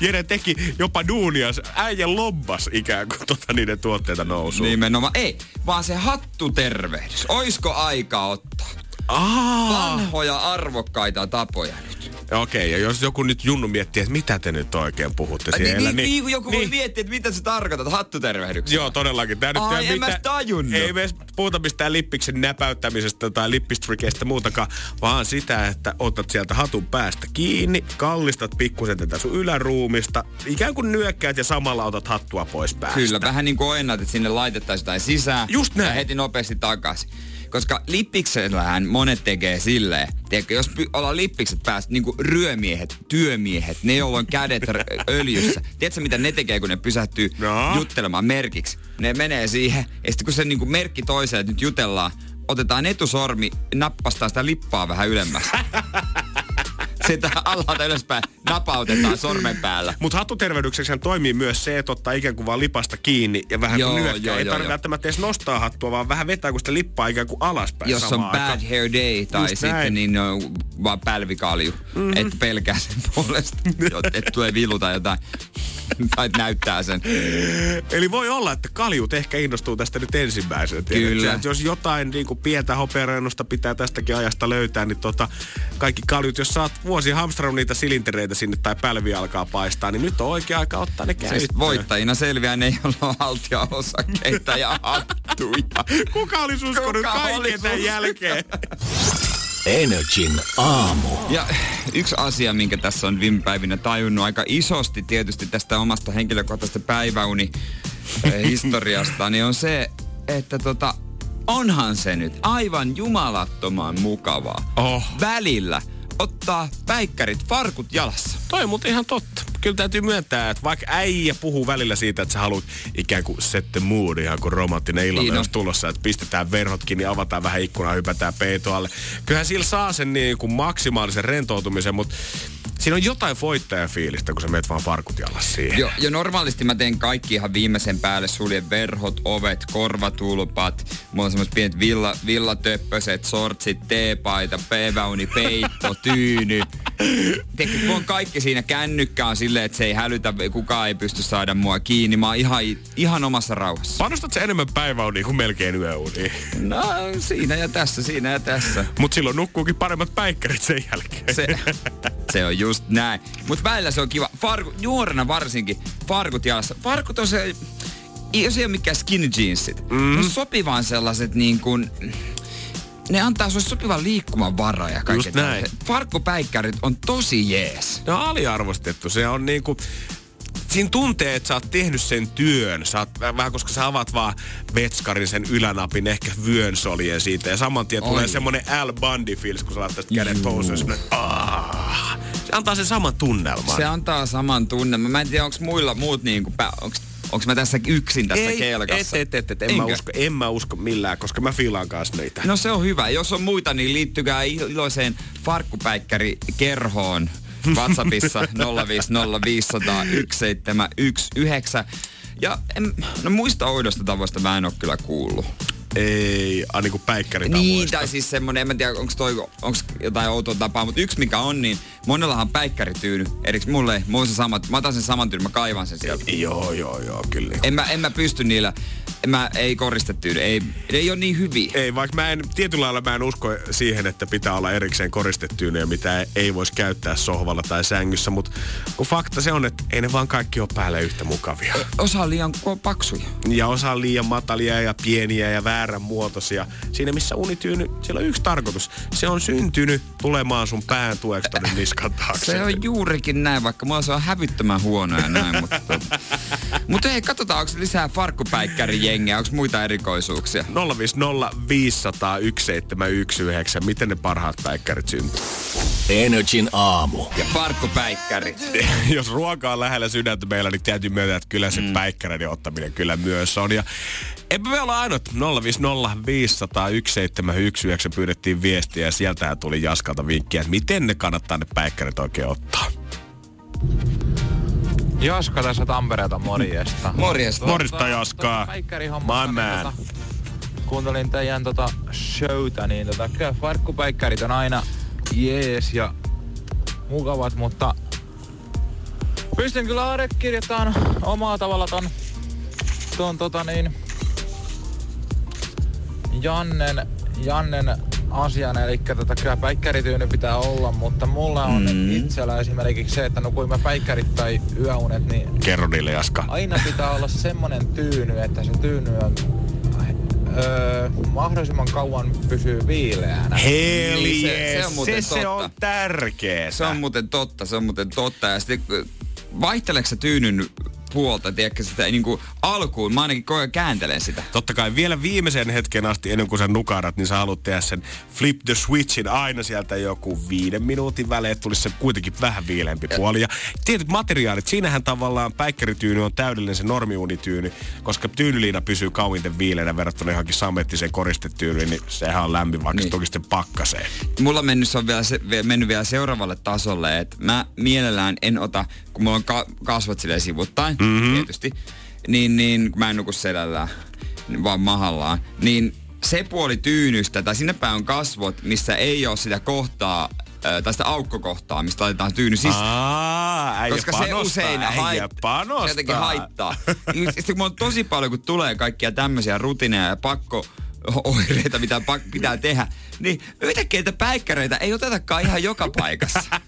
Jere teki jopa duunia, äijä lobbas ikään kuin tota niiden tuotteita nousuun. Nimenomaan. Ei, vaan se hattutervehdys. Oisko aika ottaa? Aa. Vanhoja arvokkaita tapoja nyt. Okei, ja jos joku nyt junnu miettii, että mitä te nyt oikein puhutte Ai, siellä, niin, niin, niin, kun joku voi miettiä, että mitä sä tarkoitat hattutervehdyksellä. Joo, todellakin. Tää nyt Ai, ei en mä mitään- tajunnut. Ei me puhuta mistään lippiksen näpäyttämisestä tai lippistrikeistä muutakaan, vaan sitä, että otat sieltä hatun päästä kiinni, kallistat pikkusen tätä sun yläruumista, ikään kuin nyökkäät ja samalla otat hattua pois päästä. Kyllä, vähän niin kuin ennat, että sinne laitettaisiin jotain sisään. Just näin. Ja heti nopeasti takaisin. Koska lippiksellähän monet tekee silleen, tiedätkö, jos py- ollaan lippikset päästä, niin kuin ryömiehet, työmiehet, ne joilla on kädet r- öljyssä. Tiedätkö mitä ne tekee, kun ne pysähtyy No. juttelemaan merkiksi? Ne menee siihen, ja sitten kun se niin kuin merkki toiseen, että nyt jutellaan, otetaan etusormi, nappastaa sitä lippaa vähän ylemmäs. [laughs] Sitä alhaalta ylöspäin napautetaan sormen päällä. Mutta hattutervehdykseksi toimii myös se, että ottaa ikään kuin vaan lipasta kiinni ja vähän Joo, joo, nyökkää. joo, Ei joo, tarvitse välttämättä edes nostaa hattua, vaan vähän vetää, kun sitä lippaa ikään kuin alaspäin Jos on bad aikaan. hair day tai Just sitten näin. niin on vaan pälvikalju. Mm-hmm. Et pelkää sen puolesta, [laughs] että tulee viluta jotain. [laughs] tai näyttää sen. Eli voi olla, että kaljut ehkä innostuu tästä nyt ensimmäisenä. Kyllä. Että jos jotain niin kuin pientä hopearennosta pitää tästäkin ajasta löytää, niin tota, kaikki kaljut, jos oot vuosi hamstrannut niitä silintereitä sinne tai pälvi alkaa paistaa, niin nyt on oikea aika ottaa ne käyttöön. Siis voittajina selviää ne, joilla on haltijaosakkeita ja hattuja. Kuka olisi uskonut Kuka kaiken tämän jälkeen? [laughs] Energin aamu. Ja yksi asia, minkä tässä on viime päivinä tajunnut aika isosti tietysti tästä omasta henkilökohtaisesta päiväuni eh, [laughs] historiasta, niin on se, että tota, onhan se nyt aivan jumalattoman mukavaa. Oh. Välillä ottaa päikkärit farkut jalassa. Toi on muuten ihan totta. Kyllä täytyy myöntää, että vaikka äijä puhuu välillä siitä, että sä haluat ikään kuin set the mood, ihan kuin romanttinen illalla Niin on. tulossa, että pistetään verhot kiinni, avataan vähän ikkunaa, hypätään peitoalle. Kyllähän sillä saa sen niin kuin maksimaalisen rentoutumisen, mutta siinä on jotain voittajafiilistä, kun sä meet vaan farkut jalassa siihen. Jo, jo normaalisti mä teen kaikki ihan viimeisen päälle. Suljen verhot, ovet, korvatulpat. Mulla on semmoset pienet villa, villatöppöset, sortsit, teepaita, peväuni, peitto, tyyny. Tiedätkö, kun on kaikki siinä kännykkä on silleen, että se ei hälytä, kukaan ei pysty saada mua kiinni. Mä oon ihan, ihan omassa rauhassa. Panostat sä enemmän päiväuniin kuin melkein yöuniin. No siinä ja tässä, siinä ja tässä. Mutta silloin nukkuukin paremmat päikkärit sen jälkeen. Se, se on just näin. Mutta välillä se on kiva. Farku, nuorena varsinkin, farkut jalassa. Farkut on se, jos ei ole mikään skinny jeansit. Mm. Ne on sopivan sellaiset niin kuin, ne antaa sulle sopivan liikkumavaraa ja kaikkea. Just näin. Farkkupäikkärit on tosi jees. Ne on aliarvostettu. Se on niinku... Siinä tuntee, että sä oot tehnyt sen työn. Sä oot, vähän koska sä avaat vaan vetskarin sen ylänapin, ehkä vyönsolien siitä. Ja saman tien Oi. tulee semmonen Al Bundy fiilis, kun sä laitat kädet pousuun. Se antaa sen saman tunnelman. Se antaa saman tunnelman. Mä en tiedä, onko muilla muut niin kuin, onks, onks mä tässä yksin tässä Ei, kelkassa? Et, et, et, et, en, mä usko, en mä usko millään, koska mä fiilaan kanssa niitä. No se on hyvä. Jos on muita, niin liittykää iloiseen farkkupäikkäri-kerhoon. WhatsAppissa [laughs] 050501719. Ja en, no muista oudosta tavoista mä en oo kyllä kuullut. Ei, a, niinku päikkäritavoista. Niin, tai siis semmonen, en mä tiedä, onko toi, onks jotain outoa tapaa, mutta yksi mikä on, niin monellahan on päikkärityyny. Eriks mulle, ei, mulla on se sama, mä otan sen saman tyyn, mä kaivan sen sieltä. Joo, joo, joo, kyllä. En mä, en mä pysty niillä, en mä, ei koristetyyny, ei, ne ei ole niin hyviä. Ei, vaikka mä en, tietyllä lailla mä en usko siihen, että pitää olla erikseen koristetyynyjä, mitä ei voisi käyttää sohvalla tai sängyssä, mutta kun fakta se on, että ei ne vaan kaikki ole päälle yhtä mukavia. Osa on liian paksuja. Ja osa on liian matalia ja pieniä ja väärän muotoisia. Siinä missä unityyny, sillä on yksi tarkoitus. Se on syntynyt tulemaan sun pään tueksi niskan taakse. Se on juurikin näin, vaikka mulla se on hävyttömän huono ja näin. mutta, [laughs] mutta hei, katsotaan, onko lisää farkkupäikkärijengiä, onko muita erikoisuuksia? 050 500 1719. Miten ne parhaat päikkärit syntyy? Energin aamu. Ja farkkupäikkärit. [laughs] Jos ruoka on lähellä sydäntä meillä, niin täytyy myöntää, että kyllä se mm. päikkäreiden ottaminen kyllä myös on. Ja eipä me olla ainut 050 500 1719 pyydettiin viestiä ja sieltähän tuli Jaskalta vinkkiä, että miten ne kannattaa ne päikkärit oikein ottaa. Jaska tässä Tampereelta morjesta. [laughs] Morjesta. Morjesta, Jaskaa. Päikkärihommasta, My man. Tota, kuuntelin teidän tota showta, niin tota, kyllä farkkupäikkärit on aina jees ja mukavat, mutta pystyn kyllä allekirjoittamaan omaa tavalla ton, ton tota niin, Jannen, Jannen asian, eli tota, kyllä päikkärityyny pitää olla, mutta mulla on Mm. itsellä esimerkiksi se, että nukuin mä päikkärit tai yöunet, niin Kerro niille, Jaska. aina pitää olla semmonen tyyny, että se tyyny on öö, mahdollisimman kauan pysyy viileänä. Heli, Niin, se- se, se on muuten se, se on totta. tärkeää. Se on muuten totta, se on muuten totta. Ja sitten vaihteleeko sä tyynyn puolta, tiedätkö, sitä niin kuin alkuun. Mä ainakin koko ajan kääntelen sitä. Totta kai vielä viimeisen hetken asti ennen kuin sä nukarat, niin sä haluat tehdä sen flip the switchin aina sieltä joku viiden minuutin välein, että tulisi se kuitenkin vähän viileämpi puoli. Ja tietyt materiaalit, siinähän tavallaan päikkärityyny on täydellinen se normiunityyny, koska tyynyliina pysyy kauinten viileänä verrattuna johonkin samettiseen koristetyynyyn, niin sehän on lämmin vaikka niin. se toki sitten pakkaseen. Mulla mennyt, se on vielä se, mennyt vielä seuraavalle tasolle, että mä mielellään en ota, kun mulla on ka- kasvot silleen sivuttain, mm-hmm. tietysti, niin, niin mä en nuku selällään, niin vaan mahallaan, niin se puoli tyynystä, tai sinne päin on kasvot, missä ei ole sitä kohtaa, sitä aukkokohtaa, mistä laitetaan tyyny sisään. Aa, Koska se panostaa, usein äijä haittaa. panostaa. Se jotenkin haittaa. Niin Sitten kun on tosi paljon, kun tulee kaikkia tämmöisiä rutiineja ja pakko oireita, mitä pak- pitää tehdä, niin yhtäkkiä että päikkäreitä ei otetakaan ihan joka paikassa. [laughs]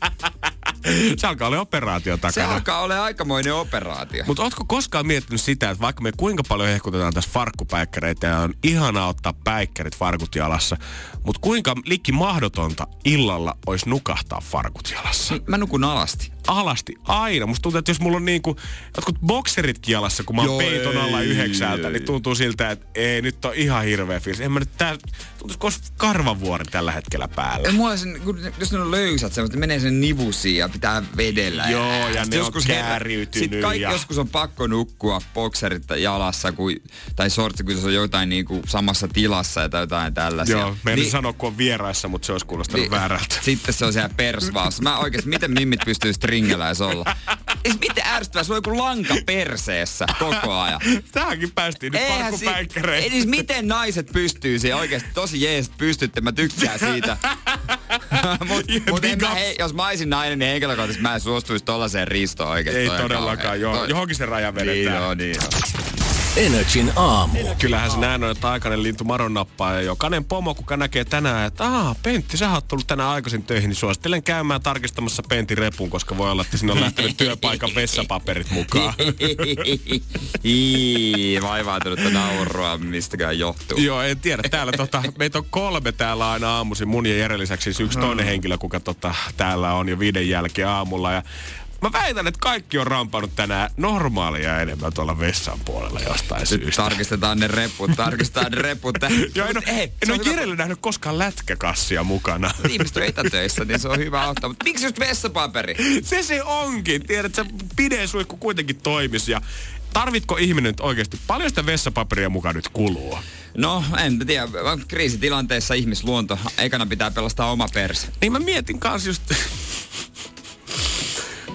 Se alkaa olla operaatio Se takana. alkaa olla aikamoinen operaatio. Mutta ootko koskaan miettinyt sitä, että vaikka me kuinka paljon hehkutetaan tässä farkkupäikkäreitä ja on ihanaa ottaa päikkärit farkut jalassa, mutta kuinka likki mahdotonta illalla olisi nukahtaa farkut jalassa? Mä nukun alasti. Alasti, aina. Musta tuntuu, että jos mulla on niinku jotkut bokseritkin jalassa, kun mä oon Joo, peiton alla yhdeksältä, ei. niin tuntuu siltä, että ei, nyt on ihan hirveä fiilis. En mä nyt tää, tuntuisi kuin olisi karvavuori tällä hetkellä päällä. Ja mulla sen, kun, jos ne on löysät semmoista, menee sen nivusiin ja pitää vedellä. Joo, ja sit ne on herä- kääriytynyt Sitten kaikki ja- joskus on pakko nukkua bokserit jalassa kuin, tai sortsi, kun se on jotain niinku samassa tilassa tai jotain tällaisia. Joo, me niin, sanoa, kun on vieraissa, mutta se olisi kuulostanut niin, väärältä. Sitten se on siellä persvaassa. Mä oikeesti, miten mimmit pystyy stringellä edes olla? Siis miten ärsyttävää, sulla on joku lanka perseessä koko ajan. Tähänkin päästiin nyt Eihän si- siis miten naiset pystyy siihen oikeesti tosi jees, pystytte, mä tykkään siitä. [laughs] mut, mut en mä, hei, jos mä olisin nainen, niin henkilökohtaisesti mä en suostuisi tollaiseen ristoon oikeesti. Ei todellakaan, joo. Johonkin se raja Niin vedetään. on, niin on. Energin aamu. Kyllähän se näin on, että aikainen lintu maron nappaa ja jokainen pomo, kuka näkee tänään, että aah, Pentti, sä oot tullut tänään aikaisin töihin, niin suosittelen käymään tarkistamassa Pentin repun, koska voi olla, että sinne on lähtenyt työpaikan vessapaperit mukaan. [laughs] Ii, vaivautunutta naurua, mistäkään johtuu. Joo, en tiedä. Täällä tota, meitä on kolme täällä aina aamuisin. Mun ja Jere lisäksi siis yksi toinen henkilö, kuka tota, täällä on jo viiden jälkeen aamulla. Ja mä väitän, että kaikki on rampannut tänään normaalia enemmän tuolla vessan puolella jostain Nyt syystä. tarkistetaan ne reput, tarkistetaan ne reput. [laughs] Joo, en, ei, en se ole Jerelle nähnyt koskaan lätkäkassia mukana. Ihmiset on etätöissä, niin se on hyvä ottaa. Mutta miksi just vessapaperi? Se se onkin. Tiedät, se pideen suihku kuitenkin toimisi ja Tarvitko ihminen nyt oikeasti, paljon sitä vessapaperia mukaan nyt kuluu? No, en tiedä. Kriisitilanteessa ihmisluonto. Ekana pitää pelastaa oma perse. Niin mä mietin kans just...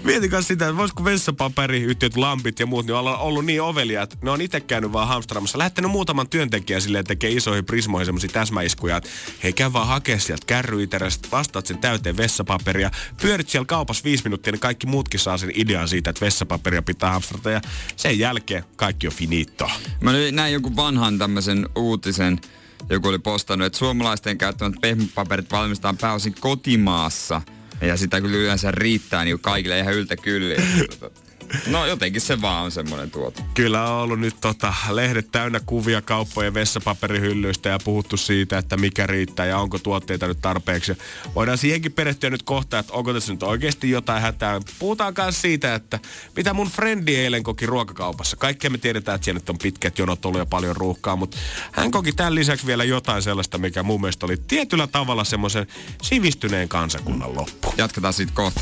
Mietin kanssa sitä, että voisiko vessapaperiyhtiöt, lampit ja muut, niin olla ollut niin ovelia, että ne on itse käynyt vaan hamstraamassa. Lähettänyt muutaman työntekijän silleen, tekee isoihin prismoihin semmoisia täsmäiskuja, että hei käy vaan hakea sieltä kärryiterästä, vastaat sen täyteen vessapaperia, pyörit siellä kaupassa viisi minuuttia, niin kaikki muutkin saa sen idean siitä, että vessapaperia pitää hamstrata ja sen jälkeen kaikki on finito. Mä näin jonkun vanhan tämmöisen uutisen, joku oli postannut, että suomalaisten käyttämät pehmopaperit valmistetaan pääosin kotimaassa. Ja sitä kyllä yleensä riittää niin kaikille ihan yltä kyllä. [laughs] No jotenkin se vaan on semmoinen tuote. Kyllä on ollut nyt tota, lehdet täynnä kuvia kauppojen vessapaperihyllyistä ja puhuttu siitä, että mikä riittää ja onko tuotteita nyt tarpeeksi. Voidaan siihenkin perehtyä nyt kohta, että onko tässä nyt oikeasti jotain hätää. Puhutaan myös siitä, että mitä mun frendi eilen koki ruokakaupassa. Kaikkea me tiedetään, että siellä nyt on pitkät jonot ollut ja paljon ruuhkaa, mutta hän koki tämän lisäksi vielä jotain sellaista, mikä mun mielestä oli tietyllä tavalla semmoisen sivistyneen kansakunnan loppu. Jatketaan siitä kohta.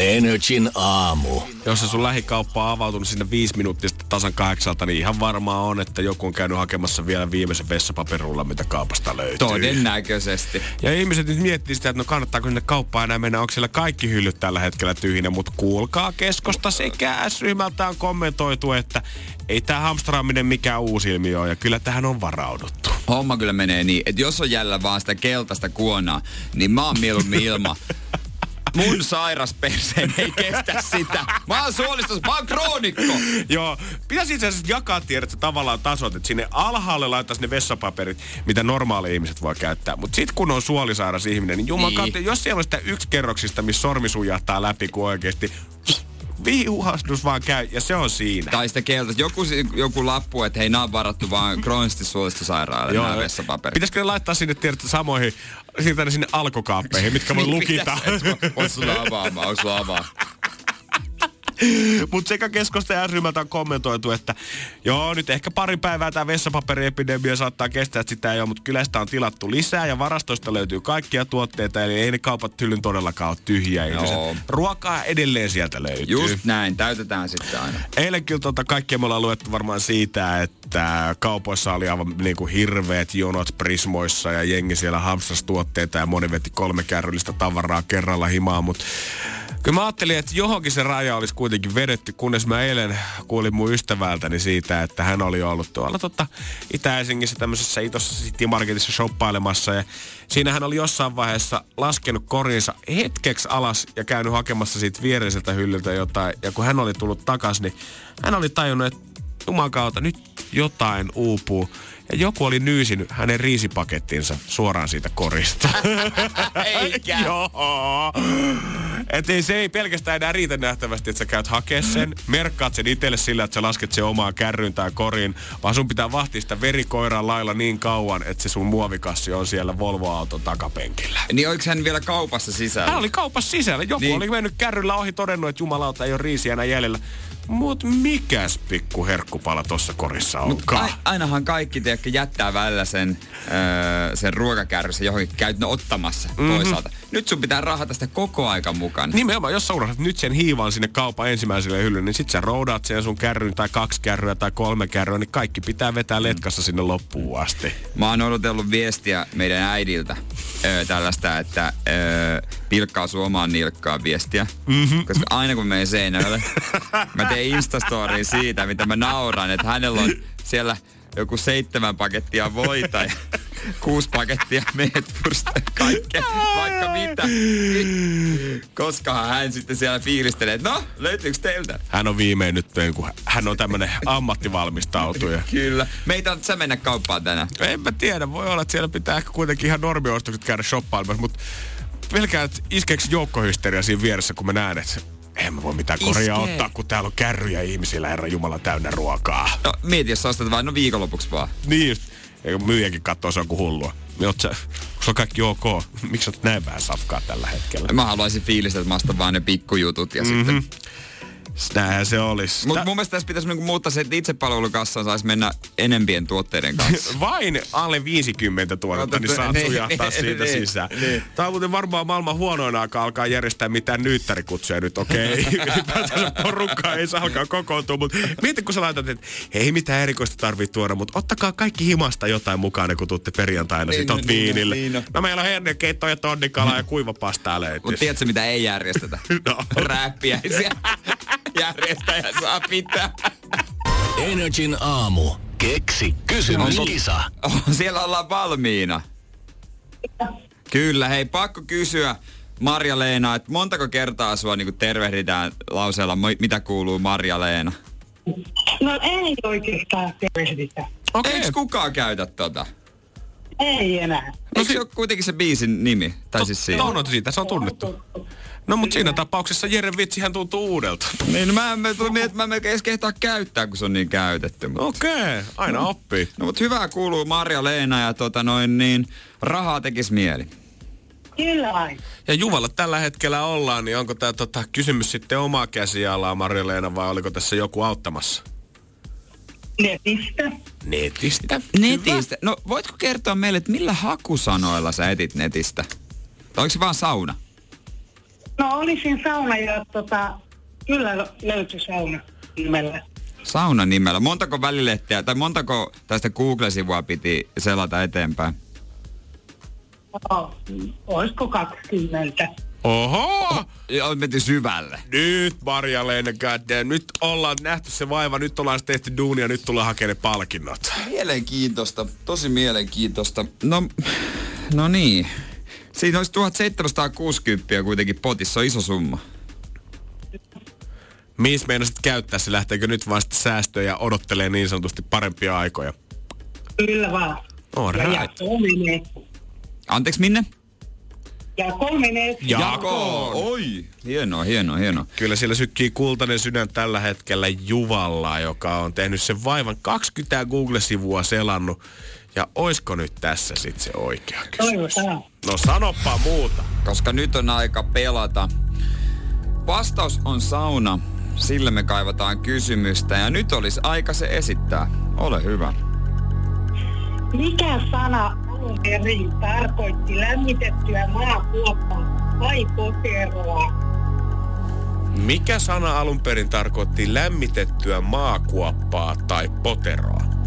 Energin aamu. Jos se sun lähikauppa on avautunut sinne viisi minuuttia sitten tasan kahdeksalta, niin ihan varmaa on, että joku on käynyt hakemassa vielä viimeisen vessapaperulla, mitä kaupasta löytyy. Todennäköisesti. Ja ihmiset nyt miettii sitä, että no kannattaako sinne kauppaan enää mennä, onko siellä kaikki hyllyt tällä hetkellä tyhjinä, mutta kuulkaa keskosta sekä S-ryhmältä on kommentoitu, että ei tämä hamstraaminen mikään uusi ilmiö ole, ja kyllä tähän on varauduttu. Homma kyllä menee niin, että jos on jäljellä vaan sitä keltaista kuonaa, niin mä oon mieluummin ilma. [laughs] Mun sairas perseen ei kestä sitä. Mä oon suolistus, mä oon kroonikko. Joo, pitäisi itse asiassa jakaa tiedät, että tavallaan tasot, että sinne alhaalle laittaisi ne vessapaperit, mitä normaali ihmiset voi käyttää. Mutta sitten kun on suolisairas ihminen, niin juman Niin. niin. jos siellä on sitä yksi kerroksista, missä sormi sujahtaa läpi, kun oikeasti viuhastus vaan käy, ja se on siinä. Tai sitä kelta. Joku, joku lappu, että hei, nää on varattu vaan kroonisesti suolistosairaalle nämä vessapaperit. Pitäisikö ne laittaa sinne tiedät, samoihin, siirtää ne sinne alkokaappeihin, mitkä voi lukita. Oot sulla avaamaan, oot sulla avaa. [laughs] Mutta sekä keskusta ja ryhmältä on kommentoitu, että joo, nyt ehkä pari päivää tämä vessapaperiepidemia saattaa kestää, että sitä ei ole, mutta kyllä sitä on tilattu lisää ja varastoista löytyy kaikkia tuotteita, eli ei ne kaupat hyllyn todellakaan ole tyhjiä. Ruokaa edelleen sieltä löytyy. Just näin, täytetään sitten aina. Eilen kyllä tota, kaikki me ollaan luettu varmaan siitä, että kaupoissa oli aivan niin kuin hirveät jonot Prismoissa ja jengi siellä hamstasi tuotteita ja moni veti kolme kärryllistä tavaraa kerralla himaan, mutta Kyllä mä ajattelin, että johonkin se raja olisi kuitenkin vedetty, kunnes mä eilen kuulin mun ystävältäni siitä, että hän oli ollut tuolla tota, Itä-Helsingissä tämmöisessä itossa City Marketissa shoppailemassa ja siinä hän oli jossain vaiheessa laskenut korinsa hetkeksi alas ja käynyt hakemassa siitä viereiseltä hyllyltä jotain. Ja kun hän oli tullut takas, niin hän oli tajunnut, että jumakauta, nyt jotain uupuu. Ja joku oli nyysinyt hänen riisipakettinsa suoraan siitä korista. [laughs] Eikä. Joo. Et ei, se ei pelkästään enää riitä nähtävästi, että sä käyt hakea sen, merkkaat sen itselle sillä, että sä lasket sen omaan kärryyn tai koriin, vaan sun pitää vahtia sitä verikoiran lailla niin kauan, että se sun muovikassi on siellä Volvo-auton takapenkillä. Niin oliko hän vielä kaupassa sisällä? Hän oli kaupassa sisällä. Joku niin. Niin. oli mennyt kärryllä ohi todennut, että jumalauta ei ole riisiä enää jäljellä. Mut mikäs pikku herkkupala tossa korissa onkaan? Ai, ainahan kaikki tiedätkö, jättää välillä sen, öö, sen ruokakärryssä johonkin käyt ne ottamassa mm-hmm. toisaalta. Nyt sun pitää rahata sitä koko aika mukana. Nimenomaan, jos sä unohdat nyt sen hiivan sinne kaupan ensimmäiselle hyllylle, niin sit sä roudaat sen sun kärryn tai kaksi kärryä tai kolme kärryä, niin kaikki pitää vetää letkassa sinne loppuun asti. Mä oon odotellut viestiä meidän äidiltä öö, tällaista, että öö, pilkkaa sun omaan nilkkaan viestiä. Mm-hmm. Koska aina kun menen seinälle, mä teen Instastoryin siitä, mitä mä nauran, että hänellä on siellä joku seitsemän pakettia voita ja kuusi pakettia meetwursta kaikkea, vaikka mitä. Koskahan hän sitten siellä fiilistelee, että no, löytyykö teiltä? Hän on viimein nyt, kun hän on tämmönen ammattivalmistautuja. Kyllä. Meitä on sä mennä kauppaan tänään. En mä tiedä, voi olla, että siellä pitää ehkä kuitenkin ihan normiostokset käydä shoppailemassa, mutta pelkään, että iskeekö joukkohysteria siinä vieressä, kun mä näen, että en mä voi mitään Iskee. ottaa, kun täällä on kärryjä ihmisillä, herra Jumala, täynnä ruokaa. No mieti, jos sä ostat vain no viikonlopuksi vaan. Niin just. Ja myyjäkin katsoo, se on kuin hullua. Niin oot sä, se on kaikki ok, miksi oot näin vähän safkaa tällä hetkellä? Mä haluaisin fiilistä, että mä ostan vaan ne pikkujutut ja mm-hmm. sitten Näinhän se olisi. Mutta mun mielestä tässä pitäisi niinku muuttaa se, että itsepalvelukassaan saisi mennä enempien tuotteiden kanssa. [laughs] Vain alle 50 tuotetta, niin saat Niin, sujahtaa niin, siitä niin, sisään. niin. Tämä on muuten varmaan maailman huonoin aika alkaa järjestää mitään nyyttärikutsuja nyt, okei. [laughs] Okay. Porukkaa ei saa alkaa kokoontua, mutta mieti kun sä laitat, että hei mitään erikoista tarvii tuoda, mutta ottakaa kaikki himasta jotain mukaan, kun tuutte perjantaina Niin, sit no, oot niin, no, viinille. niin, no. No meillä on hernekeitto ja tonnikala ja kuivapastaa löytyy. Mutta tiedätkö, mitä ei järjestetä? [laughs] No. Räppiäisiä. Järjestäjä saa pitää. Energin aamu. Keksi kysymyskisa. Oh, siellä ollaan valmiina. Kyllä, hei, pakko kysyä Marja-Leena, että montako kertaa sua niin tervehditään lauseella, "Moi, mitä kuuluu Marja-Leena? No ei oikeastaan tervehditä. Okay. Eikö kukaan käytä tota? Ei enää. No Eikö se ole kuitenkin se biisin nimi? Tai siis siinä? On, on siitä, se on tunnettu. No mutta siinä tapauksessa Jeren vitsihän tuntuu uudelta. Niin, no mä en niin, että mä en melkein edes kehtaa käyttää, kun se on niin käytetty. Mutta... Okei, okay, aina oppii. No mutta hyvää kuuluu Marja-Leena ja tota noin niin, rahaa tekis mieli. Kyllä vain. Ja Juvalla tällä hetkellä ollaan, niin onko tämä tota, kysymys sitten omaa käsialaa Marja-Leena vai oliko tässä joku auttamassa? Netistä. Netistä. Netistä. No voitko kertoa meille, että millä hakusanoilla sä etit netistä? Tai oliko se vaan sauna? No olisin sauna ja tota, kyllä löytyi sauna nimellä. Sauna nimellä. Montako välilehteä tai montako tästä Google-sivua piti selata eteenpäin? Oh, olisiko 20? Oho! Ja menty syvälle. Nyt Marja-Leena goddamn. Nyt ollaan nähty se vaiva, nyt ollaan tehty duunia, nyt tullaan hakemaan ne palkinnot. Mielenkiintoista, tosi mielenkiintoista. No, no niin. Siinä olisi 1760 kuitenkin potissa, on iso summa. Missä meinasit käyttää se? Lähteekö nyt vasta säästöjä ja odottelee niin sanotusti parempia aikoja? Kyllä vaan. All Ja right. menee. Anteeksi, minne? Jako menee. Jakoon. Oi, hienoa, hienoa, hienoa. Kyllä siellä sykkii kultainen sydän tällä hetkellä Juvalla, joka on tehnyt sen vaivan 20 Google-sivua selannut. Ja oisko nyt tässä sitten se oikea kysymys? Toivotaan. No sanoppa muuta. Koska nyt on aika pelata. Vastaus on sauna. Sille me kaivataan kysymystä ja nyt olisi aika se esittää. Ole hyvä. Mikä sana alun perin tarkoitti lämmitettyä maakuoppaa vai poteroa? Mikä sana alun perin tarkoitti lämmitettyä maakuoppaa tai poteroa?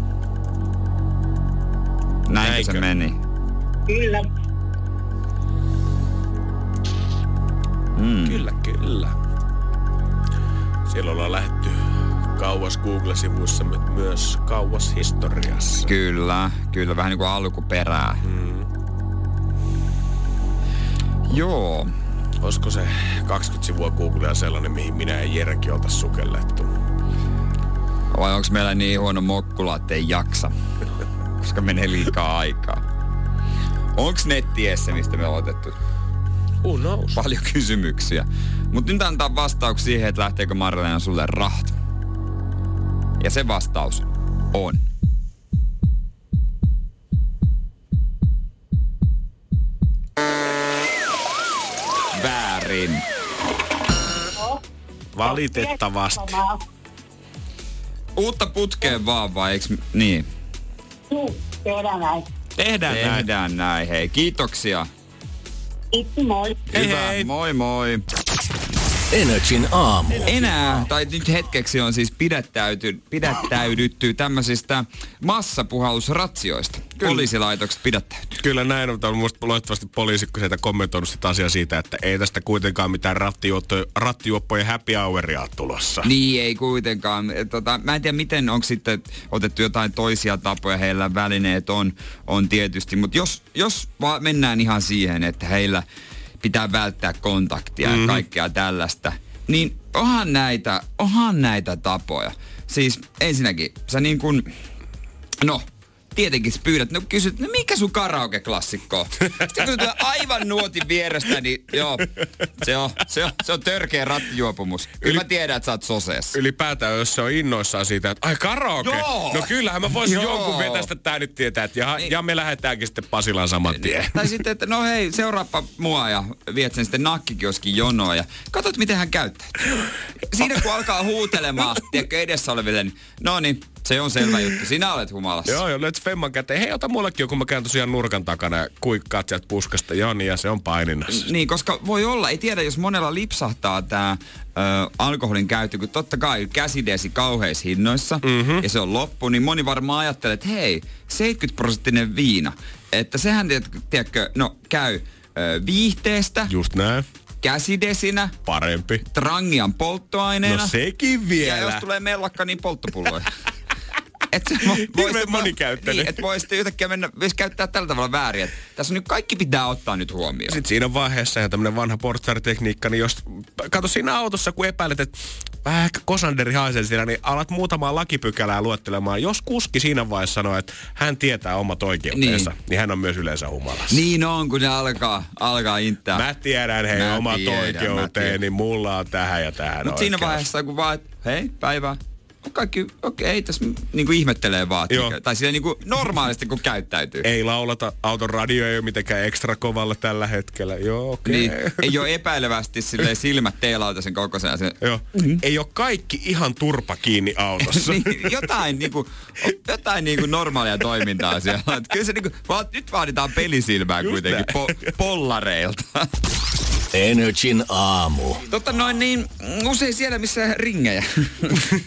Näinkö se meni? Kyllä. Mm. Kyllä, kyllä. Siellä ollaan lähetty kauas Google-sivuissa, mutta myös kauas historiassa. Kyllä, kyllä vähän niin kuin alkuperää. Mm. Joo. Olisiko se 20 sivua Googlea sellainen, mihin minä ja Jerki oltais sukellettu? Vai onko meillä niin huono mokkula, ettei jaksa? [laughs] Koska menee liikaa aikaa. Onks nettiessä, mistä me on otettu Who knows? paljon kysymyksiä? Mutta nyt antaa vastauksia siihen, että lähteekö Marlena sulle rahat. Ja se vastaus on. Väärin. Valitettavasti. Uutta putkeen vaan vai eiks... Niin. Juu, tehdään näin. Tehdään näin. Tehdään näin. Hei, kiitoksia. Itse moi. Hei, Hyvä. hei. Moi moi. Energin aamu. Enää, tai nyt hetkeksi on siis pidättäyty, pidättäydytty tämmöisistä massapuhallusratsioista. Poliisilaitokset pidättäytyy. Kyllä näin, mutta on musta loistavasti poliisi sieltä kommentoinut sitä asiaa siitä, että ei tästä kuitenkaan mitään rattijuoppojen, happy houria tulossa. Niin ei kuitenkaan. Tota, mä en tiedä miten onko sitten otettu jotain toisia tapoja, heillä välineet on, on tietysti. Mutta jos, jos vaan mennään ihan siihen, että heillä pitää välttää kontaktia mm-hmm. ja kaikkea tällaista, niin onhan näitä, onhan näitä tapoja. Siis ensinnäkin sä niin kuin, no tietenkin pyydät, no kysyt, no mikä sun karaoke-klassikko on? Sitten kun tulee aivan nuotin vierestä, niin joo, se on, se on, se on törkeä rattijuopumus. Kyllä mä tiedän, että sä oot soseessa. Ylipäätään, jos se on innoissaan siitä, että ai karaoke. Joo. No kyllähän mä voisin Joo. jonkun vetästä tää nyt tietää, että ja, Niin. ja me lähdetäänkin sitten Pasilaan saman tien. Tai sitten, että no hei, seuraappa mua ja viet sen sitten nakkikioskin jonoon ja katsot, miten hän käyttäytyy. Siinä kun alkaa huutelemaan, [laughs] tiedätkö, edessä oleville, niin no niin, se on selvä juttu. Sinä olet humalassa. Joo, joo, löit Femman käteen. Hei, ota mullekin joku, mä käyn tosiaan nurkan takana ja kuikkaat sieltä puskasta. Joo, niin, ja se on paininnassa. Niin, koska voi olla, ei tiedä, jos monella lipsahtaa tämä alkoholin käyttö, kun totta kai käsidesi kauheissa hinnoissa mm-hmm. ja se on loppu, niin moni varmaan ajattelee, että hei, 70 prosenttinen viina, että sehän, tiedätkö, no käy ö, viihteestä, Just näin. käsidesinä, Parempi. trangian polttoaineena. No sekin ja vielä. jos tulee mellakka, niin polttopulloja. [laughs] Et Hirveän monikäyttöinen. Niin, että voi sitten yhtäkkiä mennä, voisi käyttää tällä tavalla väärin. Et tässä on nyt kaikki pitää ottaa nyt huomioon. Sitten siinä vaiheessa ihan tämmönen vanha portsaritekniikka, niin jos, kato siinä autossa, kun epäilet, että vähän ehkä kosanderi haisee siinä, niin alat muutamaa lakipykälää luettelemaan. Jos kuski siinä vaiheessa sanoo, että hän tietää omat oikeutensa, niin, niin hän on myös yleensä humalassa. Niin on, kun ne alkaa, alkaa inttää. Mä tiedän hei Mä omat tiedän, oikeuteeni, mulla on tähän ja tähän Mutta siinä vaiheessa, kun vaan, hei, päivää. Kaikki, okei, ei tässä niinku ihmettelee vaan. Joo. Tai silleen niinku normaalisti, kun käyttäytyy. Ei laulata, auton radio ei ole mitenkään ekstra kovalla tällä hetkellä. Joo, okei. Niin, ei ole epäilevästi silleen silmät teelautasen kokoisen. Se, Joo. Ei ole kaikki ihan turpa kiinni autossa. [laughs] niin, jotain, niinku, jotain niinku normaalia toimintaa siellä. Kyllä se niinku, vaan, nyt vaaditaan pelisilmää Just kuitenkin po, pollareilta. [laughs] Energin aamu. Totta noin niin, usein siellä missä ringejä.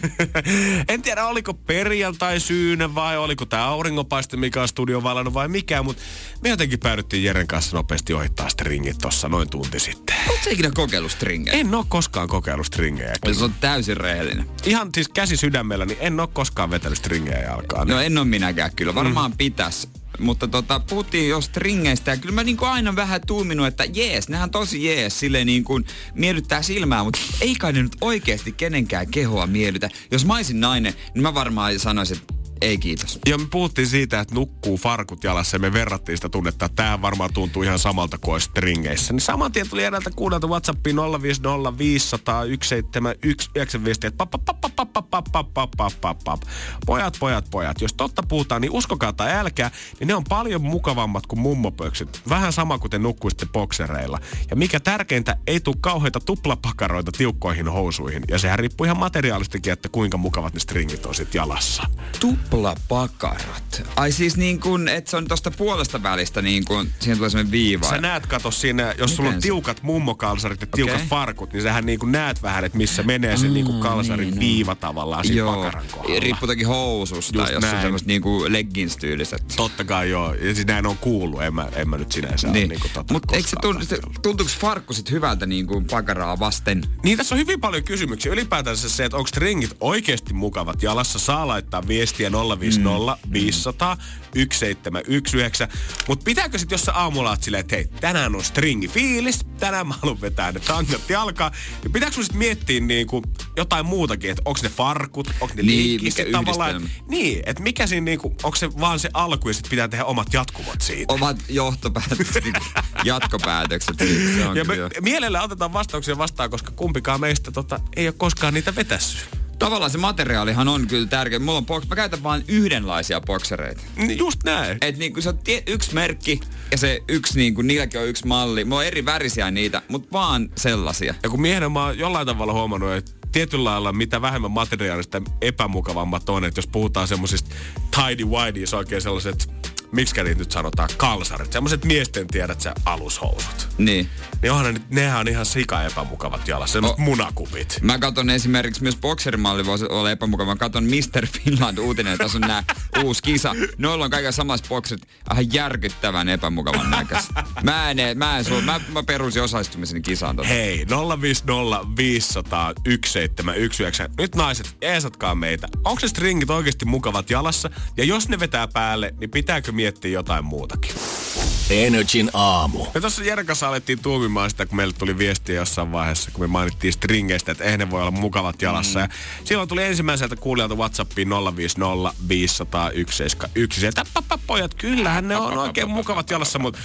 [laughs] en tiedä, oliko perjantai syynä vai oliko tämä auringonpaiste, mikä on studion valannut vai mikä, mutta me jotenkin päädyttiin Jeren kanssa nopeasti ohittaa sitten ringit tossa noin tunti sitten. Oletko ikinä kokeillut stringejä? En oo koskaan kokeillut stringejä. Jos on täysin rehellinen. Ihan siis käsi sydämellä, niin en oo koskaan vetänyt stringejä jalkaan. No en ole minäkään kyllä, varmaan mm. pitäisi. Mutta tota, puhuttiin jo stringeistä ja kyllä mä niinku aina vähän tuuminut, että jees, nehän tosi jees, silleen niin kuin miellyttää silmää, mutta ei kai ne nyt oikeasti kenenkään kehoa miellytä. Jos mä olisin nainen, niin mä varmaan sanoisin, että ei kiitos. Ja me puhuttiin siitä, että nukkuu farkut jalassa ja me verrattiin sitä tunnetta, että tämä varmaan tuntuu ihan samalta kuin olisi stringeissä. Niin saman tien tuli edeltä kuunnelta WhatsAppiin 050 500 171 että pap, pap, pap, pap, pap, pap, pap, pap, pap, pap. Pojat, pojat, pojat. Jos totta puhutaan, niin uskokaa tai älkää, niin ne on paljon mukavammat kuin mummopöksyt. Vähän sama kuin te nukkuisitte boksereilla. Ja mikä tärkeintä, ei tule kauheita tuplapakaroita tiukkoihin housuihin. Ja sehän riippuu ihan materiaalistakin, että kuinka mukavat ne stringit on sitten jalassa. Tuplapakarat. Ai siis niin kuin, että se on tosta puolesta välistä niin kuin, siihen tulee semmoinen viiva. Sä näet, kato siinä, jos sulla on tiukat mummokalsarit ja tiukat Okei. farkut, niin sähän niin kuin näet vähän, että missä menee se niin kuin kalsarin niin, viiva tavallaan siinä Joo, pakaran kohdalla. riippuu toki housusta, Just jos on näin. semmoista niinku leggings-tyyliset. Totta kai joo. Ja siis näin on kuullut. En mä, en mä nyt sinänsä niin. Niin. niin kuin tota Mutta eikö se, koskaan tun, se katsellut. tuntuuko farkku sit hyvältä niinku pakaraa vasten? Niin tässä on hyvin paljon kysymyksiä. Ylipäätänsä se, että onko stringit oikeasti mukavat jalassa. Saa laittaa viestiä 050 mm. 500 1719. Mutta pitääkö sitten, jos sä aamulla oot silleen, että hei, tänään on stringi fiilis, tänään mä haluan vetää ne tangat jalkaan. Niin pitääkö sun sitten miettiä niinku jotain muutakin, että onko ne farkut, onko ne Niin, liikkiset tavallaan. yhdistelmä. Niin, että mikä siinä niinku, onko se vaan se alku ja sitten pitää tehdä omat jatkuvat siitä. Omat johtopäätökset, [laughs] jatkopäätökset. siitä, Se on Ja me mielellä otetaan vastauksia vastaan, koska kumpikaan meistä tota, ei ole koskaan niitä vetässyt. Tavallaan se materiaalihan on kyllä tärkeä. Mulla on box, mä käytän vain yhdenlaisia boksereita. Niin Just näin. Et niinku se on tie, yksi merkki ja se yksi niinku, niilläkin on yksi malli. Mulla on eri värisiä niitä, mutta vaan sellaisia. Ja kun miehenä mä oon jollain tavalla huomannut, että tietyllä lailla mitä vähemmän materiaalista epämukavammat on, että jos puhutaan semmosista tidy whities, oikein sellaiset, miksi niitä nyt sanotaan, kalsarit, semmoiset miesten tiedät sä alushousut. Niin. Niin onhan ne, nyt- nehän on ihan sika epämukavat jalassa, semmoset O- munakupit. Mä katon esimerkiksi myös bokserimalli voisi olla epämukava. Mä katon Mr. Finland uutinen, että tässä on nää [laughs] uusi kisa. Noilla on kaikilla samassa bokset ihan järkyttävän epämukavan näköiset. Mä en, mä en suo, mä, mä perusin osallistumiseni kisaan tota. Hei, 050 500 1719. Nyt naiset, eesatkaa meitä. Onko se stringit oikeasti mukavat jalassa? Ja jos ne vetää päälle, niin pitääkö miettiä jotain muutakin? Energin aamu. Me tuossa Jeren kanssa alettiin tuumimaan sitä, kun meille tuli viestiä jossain vaiheessa, kun me mainittiin stringeistä, että eihän ne voi olla mukavat jalassa. Mm. Ja silloin tuli ensimmäiseltä kuulijalta Whatsappiin 050 500 171. Sieltä "Pap, pojat, kyllähän ne on oikein mukavat jalassa, mutta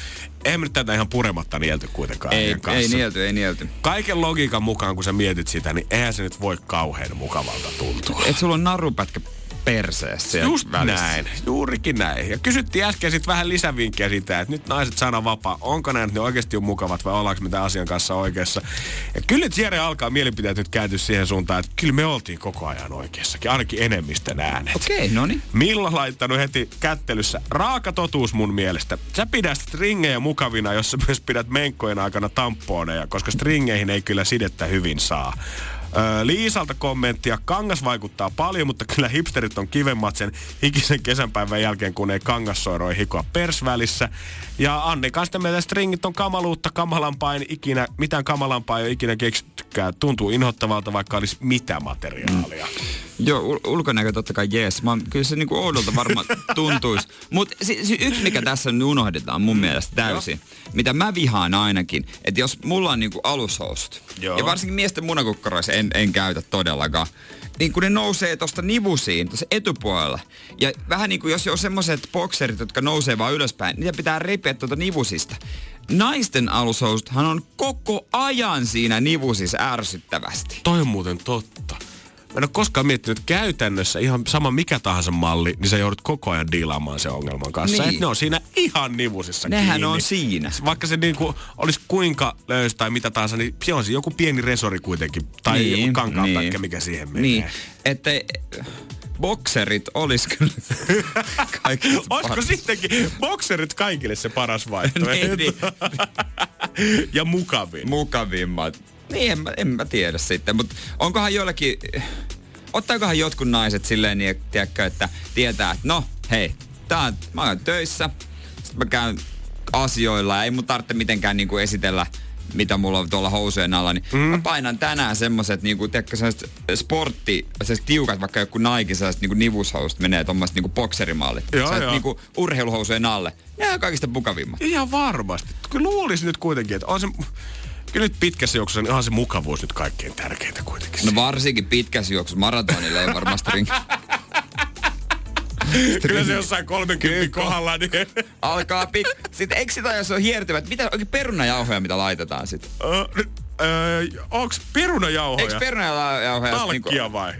eihän me nyt tätä ihan purematta nielty kuitenkaan. Ei, ei nielty, ei nielty. Kaiken logiikan mukaan, kun sä mietit sitä, niin eihän se nyt voi kauhean mukavalta tuntua. Et sulla on narupätkä perseessä Just välissä. näin, juurikin näin. Ja kysyttiin äsken sitten vähän lisävinkkejä siitä, että nyt naiset sana vapaa. Onko nämä nyt ne oikeasti on mukavat vai ollaanko me tämän asian kanssa oikeassa? Ja kyllä nyt Jere alkaa mielipiteet nyt kääntyä siihen suuntaan, että kyllä me oltiin koko ajan oikeassakin, ainakin enemmistön äänet. Okei, no niin. Milla laittanut heti kättelyssä. Raaka totuus mun mielestä. Sä pidät stringejä mukavina, jos sä myös pidät menkkojen aikana tamponeja, koska stringeihin ei kyllä sidettä hyvin saa. Öö, Liisalta kommenttia. Kangas vaikuttaa paljon, mutta kyllä hipsterit on kivemmat sen hikisen kesänpäivän jälkeen, kun ei kangassoiroi hikoa persvälissä. Ja Anni kanssa meidän stringit on kamaluutta, kamalampaa ei ikinä, mitään kamalampaa ei ole ikinä keksittykään. Tuntuu inhottavalta, vaikka olisi mitä materiaalia. Joo, ul- ulkonäkö totta kai jees. Mä, kyllä se niinku oudolta varmaan [laughs] tuntuisi. Mutta si- si- yksi, mikä tässä nyt unohdetaan mun mielestä täysin, mitä mä vihaan ainakin, että jos mulla on niinku alushousut, Joo. ja varsinkin miesten munakukkaroissa en, en käytä todellakaan, niin kun ne nousee tosta nivusiin, tuossa etupuolella. Ja vähän niin kuin jos on semmoiset bokserit, jotka nousee vaan ylöspäin, niitä pitää repiä tuota nivusista. Naisten alushousuthan on koko ajan siinä nivusissa ärsyttävästi. Toi on muuten totta. Mä en ole koskaan miettinyt, että käytännössä ihan sama mikä tahansa malli, niin sä joudut koko ajan diilaamaan sen ongelman kanssa. Niin. Niin. ne on siinä ihan nivusissa Nehän kiinni. on siinä. Vaikka se niinku olisi kuinka löys tai mitä tahansa, niin se on siinä joku pieni resori kuitenkin. Tai Niin, joku kankaanpätkä, niin. mikä siihen menee. Niin, että bokserit olisi kyllä [laughs] kaikista Olisiko paras. sittenkin bokserit kaikille se paras vaihtoehto? [laughs] Niin, niin. [laughs] ja mukavin. mukavimmat? Niin, en mä, en mä tiedä sitten, mutta onkohan jollakin, ottaakohan jotkut naiset silleen niin, että, tiedätkö, että tietää, että no hei, tää on, mä oon töissä, sitten mä käyn asioilla ja ei mun tarvitse mitenkään niinku esitellä mitä mulla on tuolla housujen alla, niin mm. mä painan tänään semmoset niinku, tiedätkö, sellaiset sportti, sellaiset tiukat, vaikka joku Nike, sellaiset niinku nivushousut menee tommoset niinku bokserimallit. Joo, joo. niinku urheiluhousujen alle. Ne on kaikista mukavimmat. Ihan varmasti. Kyllä luulisin nyt kuitenkin, että on se... Kyllä nyt pitkässä juoksussa niin onhan se mukavuus nyt kaikkein tärkeintä kuitenkin. No varsinkin pitkässä juoksussa maratonille ei varmasti. [laughs] [laughs] Kyllä se jossain 30 kohdalla, niin... Alkaa pik... Sitten eikö sitä, jos on hiertyvät, mitä oikein perunajauhoja, mitä laitetaan sitten? Öö, öö, onks perunajauhoja? Eikö perunajauhoja? Talkkia niinku- vai?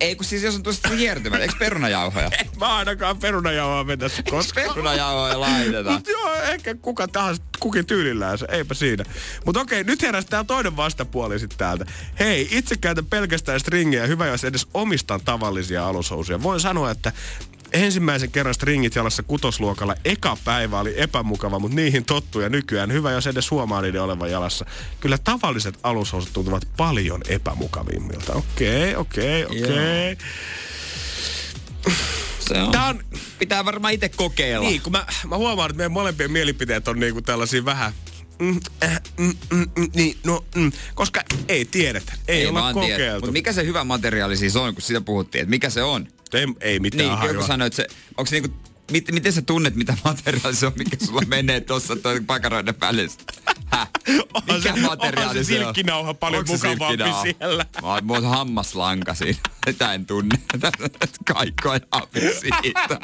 Ei kun siis jos on tuosta hiertyvät, eikö perunajauhoja? [laughs] Mä ainakaan perunajauhoa vetäisi koskaan. Perunajauhoja laitetaan. Mut joo, ehkä kuka tahansa, kukin tyylillään se, eipä siinä. Mutta okei, nyt heräsi tää toinen vastapuoli sitten täältä. Hei, itse käytän pelkästään stringejä, hyvä jos edes omistan tavallisia alushousuja. Voin sanoa, että ensimmäisen kerran stringit jalassa kutosluokalla eka päivä oli epämukava, mutta niihin tottuu ja nykyään hyvä, jos edes huomaa niiden olevan jalassa. Kyllä tavalliset alushousut tuntuvat paljon epämukavimmilta. Okei, okei, okei. Se on. Tää on, Pitää varmaan itse kokeilla. niin, kun mä, mä huomaan, että meidän molempien mielipiteet on niinku tällaisia vähän Mm, äh, mm, mm, mm, niin, no, mm, koska ei tiedetä, ei, ei olla tiedä. kokeiltu. Mutta mikä se hyvä materiaali siis on, kun sitä puhuttiin, että mikä se on? Ei, ei mitään Niin, hajua. joku sanoi, että se, onko se niinku, mit, miten sä tunnet, mitä materiaali se on, mikä sulla [laughs] menee tuossa toi pakaroiden välissä? Häh? Mikä se- materiaali se se on? silkkinauha paljon se mukavampi siellä. Mä oon, hammaslanka siinä. [laughs] Sitä en tunne. [laughs] Kaikkoa siitä.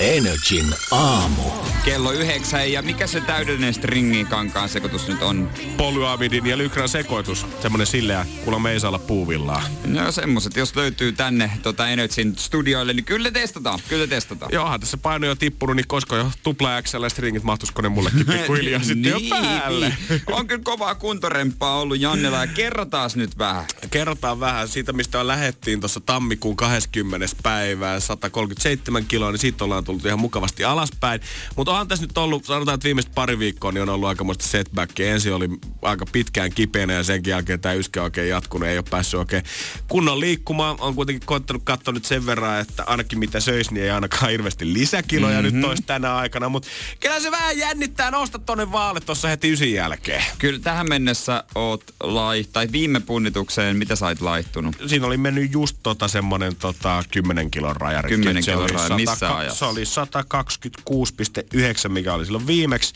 Energin aamu. Kello yhdeksän ja mikä se täydellinen stringin kankaan sekoitus nyt on? Polyamidin ja lykrän sekoitus. Semmonen silleä, kuulla me ei saa olla puuvillaa. No semmoset, jos löytyy tänne tota Energyn studioille, niin kyllä testataan. Kyllä testataan. Joo, onhan tässä paino jo tippunut, niin koska jo tupla XL stringit mahtuisiko ne mullekin [laughs] pikkuhiljaa sitten jo päälle. Niin. On kyllä kovaa kuntoremppaa ollut Jannella ja kerrotaan nyt vähän. Kerrotaan vähän siitä, mistä lähettiin tuossa tammikuun 20. päivään, 137 kiloa, niin siitä ollaan tullut ihan mukavasti alaspäin. Mutta onhan tässä nyt ollut, sanotaan, että viimeiset pari viikkoa, niin on ollut aikamoista setbackia. Ensin oli aika pitkään kipeänä ja senkin jälkeen tämä yskä oikein jatkunut, ei ole päässyt oikein kunnon liikkumaan. On kuitenkin koittanut katsoa nyt sen verran, että ainakin mitä söisi, niin ei ainakaan hirveästi lisäkiloja mm-hmm. nyt olisi tänä aikana. Mutta kyllä se vähän jännittää nousta tonne vaalle tuossa heti ysin jälkeen. Kyllä tähän mennessä oot lai, tai viime punnitukseen, mitä sait laittunut? siinä oli mennyt just tota semmonen tota 10 kilon raja. 10 Se kilon raja, 100 missä ajassa? Oli 126,9, mikä oli silloin viimeksi.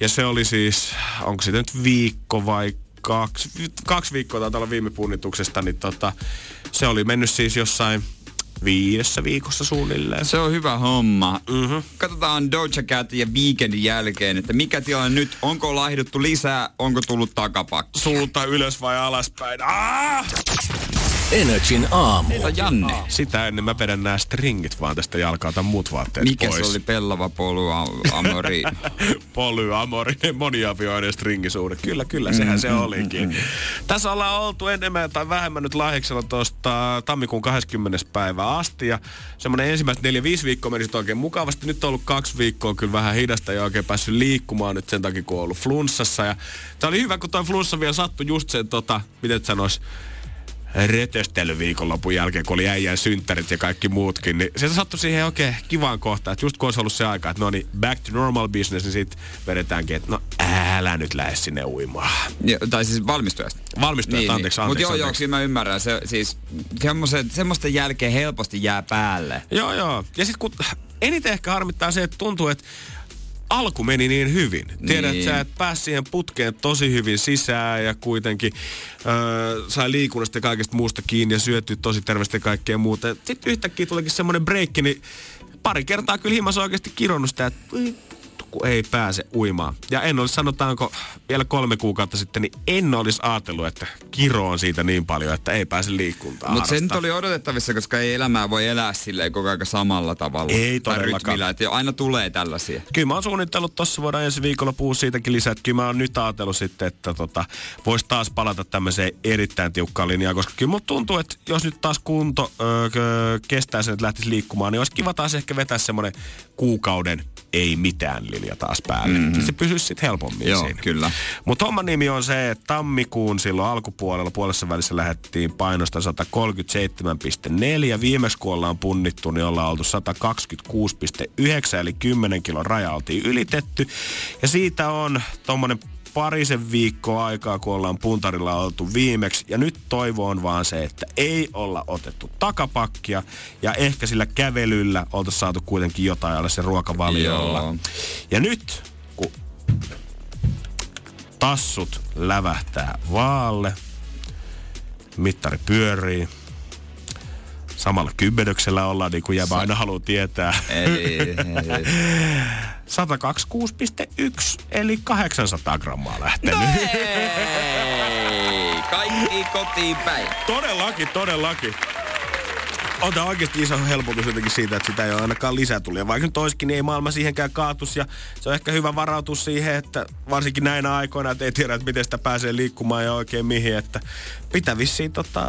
Ja se oli siis, onko se nyt viikko vai kaksi, kaksi viikkoa taitaa olla viime punnituksesta, niin tota, se oli mennyt siis jossain viidessä viikossa suunnilleen. Se on hyvä homma. Mhm. Katsotaan Doja Cat ja Weekendin jälkeen, että mikä tilanne nyt, onko laihduttu lisää, onko tullut takapakki. Suunta ylös vai alaspäin? Ah! Energin aamu. Janne, Sitä ennen mä vedän nämä stringit vaan tästä jalkaa, otan muut vaatteet mikä pois. se oli pellava polu amori? [laughs] polyamorinen moniavioinen stringisuhde. Kyllä, kyllä, sehän se olikin. Tässä ollaan oltu enemmän tai vähemmän nyt lahjaksella tuosta tammikuun 20. päivää asti. Ja semmoinen ensimmäiset neljä, viisi viikkoa meni oikein mukavasti. Nyt on ollut kaksi viikkoa kyllä vähän hidasta ja oikein päässyt liikkumaan nyt sen takia, kun on ollut flunssassa. Ja tää oli hyvä, kun toi flunssa vielä sattui just sen, tota, miten sanois, retöstely viikonlopun jälkeen, kun oli äijän synttärit ja kaikki muutkin, niin se sattui siihen oikein kivaan kohtaan, että just kun olisi ollut se aika, että no niin, back to normal business, niin sitten vedetäänkin, että no älä nyt lähde sinne uimaan. Ja, tai siis valmistujasta. Valmistujat, anteeksi, Mutta anteeksi, joo, joo, anteeksi. kyllä mä ymmärrän. Se, siis semmoisten jälkeen helposti jää päälle. Joo, joo. Ja sitten kun eniten ehkä harmittaa se, että tuntuu, että alku meni niin hyvin. Tiedät, Niin. sä et pääs siihen putkeen tosi hyvin sisään ja kuitenkin öö, sai liikunnasta ja kaikesta muusta kiinni ja syötty tosi terveesti kaikkea muuta. Sitten yhtäkkiä tulikin semmoinen breikki, niin pari kertaa kyllä himas oikeasti kironnut sitä, että "Voi vittu, kun ei pääse uimaan. Ja en olisi, sanotaanko vielä kolme kuukautta sitten, niin en olisi ajatellut, että kiro on siitä niin paljon, että ei pääse liikuntaan Mutta se nyt harrastaa. oli odotettavissa, koska ei elämää voi elää silleen koko ajan samalla tavalla. Ei todellakaan. että aina tulee tällaisia. Kyllä mä oon suunnitellut tossa voidaan ensi viikolla puhua siitäkin lisää. Että kyllä mä oon nyt ajatellut sitten, että tota, vois taas palata tämmöiseen erittäin tiukkaan linjaan. Koska kyllä musta tuntuu, että jos nyt taas kunto öö, kestää sen, että lähtisi liikkumaan, niin olisi kiva taas ehkä vetää semmoinen kuukauden ei mitään linja taas päälle. Mm-hmm. Se pysyisi sitten helpommin Joo, siinä. kyllä. Mutta homman nimi on se, että tammikuun silloin alkupuolella, puolessa välissä lähdettiin painosta 137,4. Viimeksi kun ollaan punnittu, niin ollaan oltu 126,9, eli 10 kilon raja oltiin ylitetty. Ja siitä on tommonen parisen viikkoa aikaa, kun ollaan puntarilla oltu viimeksi. Ja nyt toivo on vaan se, että ei olla otettu takapakkia. Ja ehkä sillä kävelyllä oltaisiin saatu kuitenkin jotain alle se ruokavaliolla. Joo. Ja nyt, kun tassut lävähtää vaalle, mittari pyörii, samalla kymmenyksellä ollaan, niin kuin jäbä aina haluaa tietää. Eli, eli [laughs] 126,1 eli 800 grammaa lähtenyt. No ei! Kaikki kotiin päin. Todellakin, todellakin. On tämä oikeasti iso helpotus jotenkin siitä, että sitä ei ole ainakaan lisätulia. Vaikka nyt olisikin, niin ei maailma siihenkään kaatus. Ja se on ehkä hyvä varautus siihen, että varsinkin näinä aikoina, että ei tiedä, että miten sitä pääsee liikkumaan ja oikein mihin. Että pitää vissiin tota,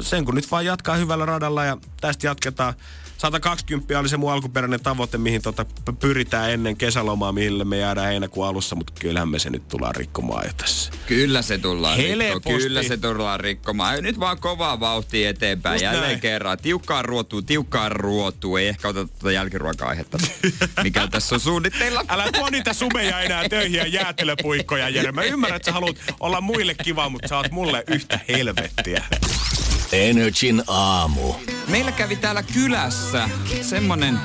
sen kun nyt vaan jatkaa hyvällä radalla ja tästä jatketaan 120 oli se mun alkuperäinen tavoite, mihin tota pyritään ennen kesälomaa, mille me jäädään heinäkuun alussa, mutta kyllähän me se nyt tullaan rikkomaan jo tässä. Kyllä se tullaan rikkomaan. Kyllä se tullaan rikkomaan. Nyt vaan kovaa vauhtia eteenpäin. Just Jälleen näin. kerran. Tiukkaan ruotuu, tiukkaan ruotuu. Ei ehkä oteta tuota jälkiruoka-aihetta, mikä [laughs] tässä on suunnitteilla. Älä tuo niitä sumeja enää töihin ja jäätelöpuikkoja, Jere. Mä ymmärrän, että sä haluat olla muille kiva, mutta sä oot mulle yhtä helvettiä. Energin aamu. Meillä kävi täällä kylässä semmonen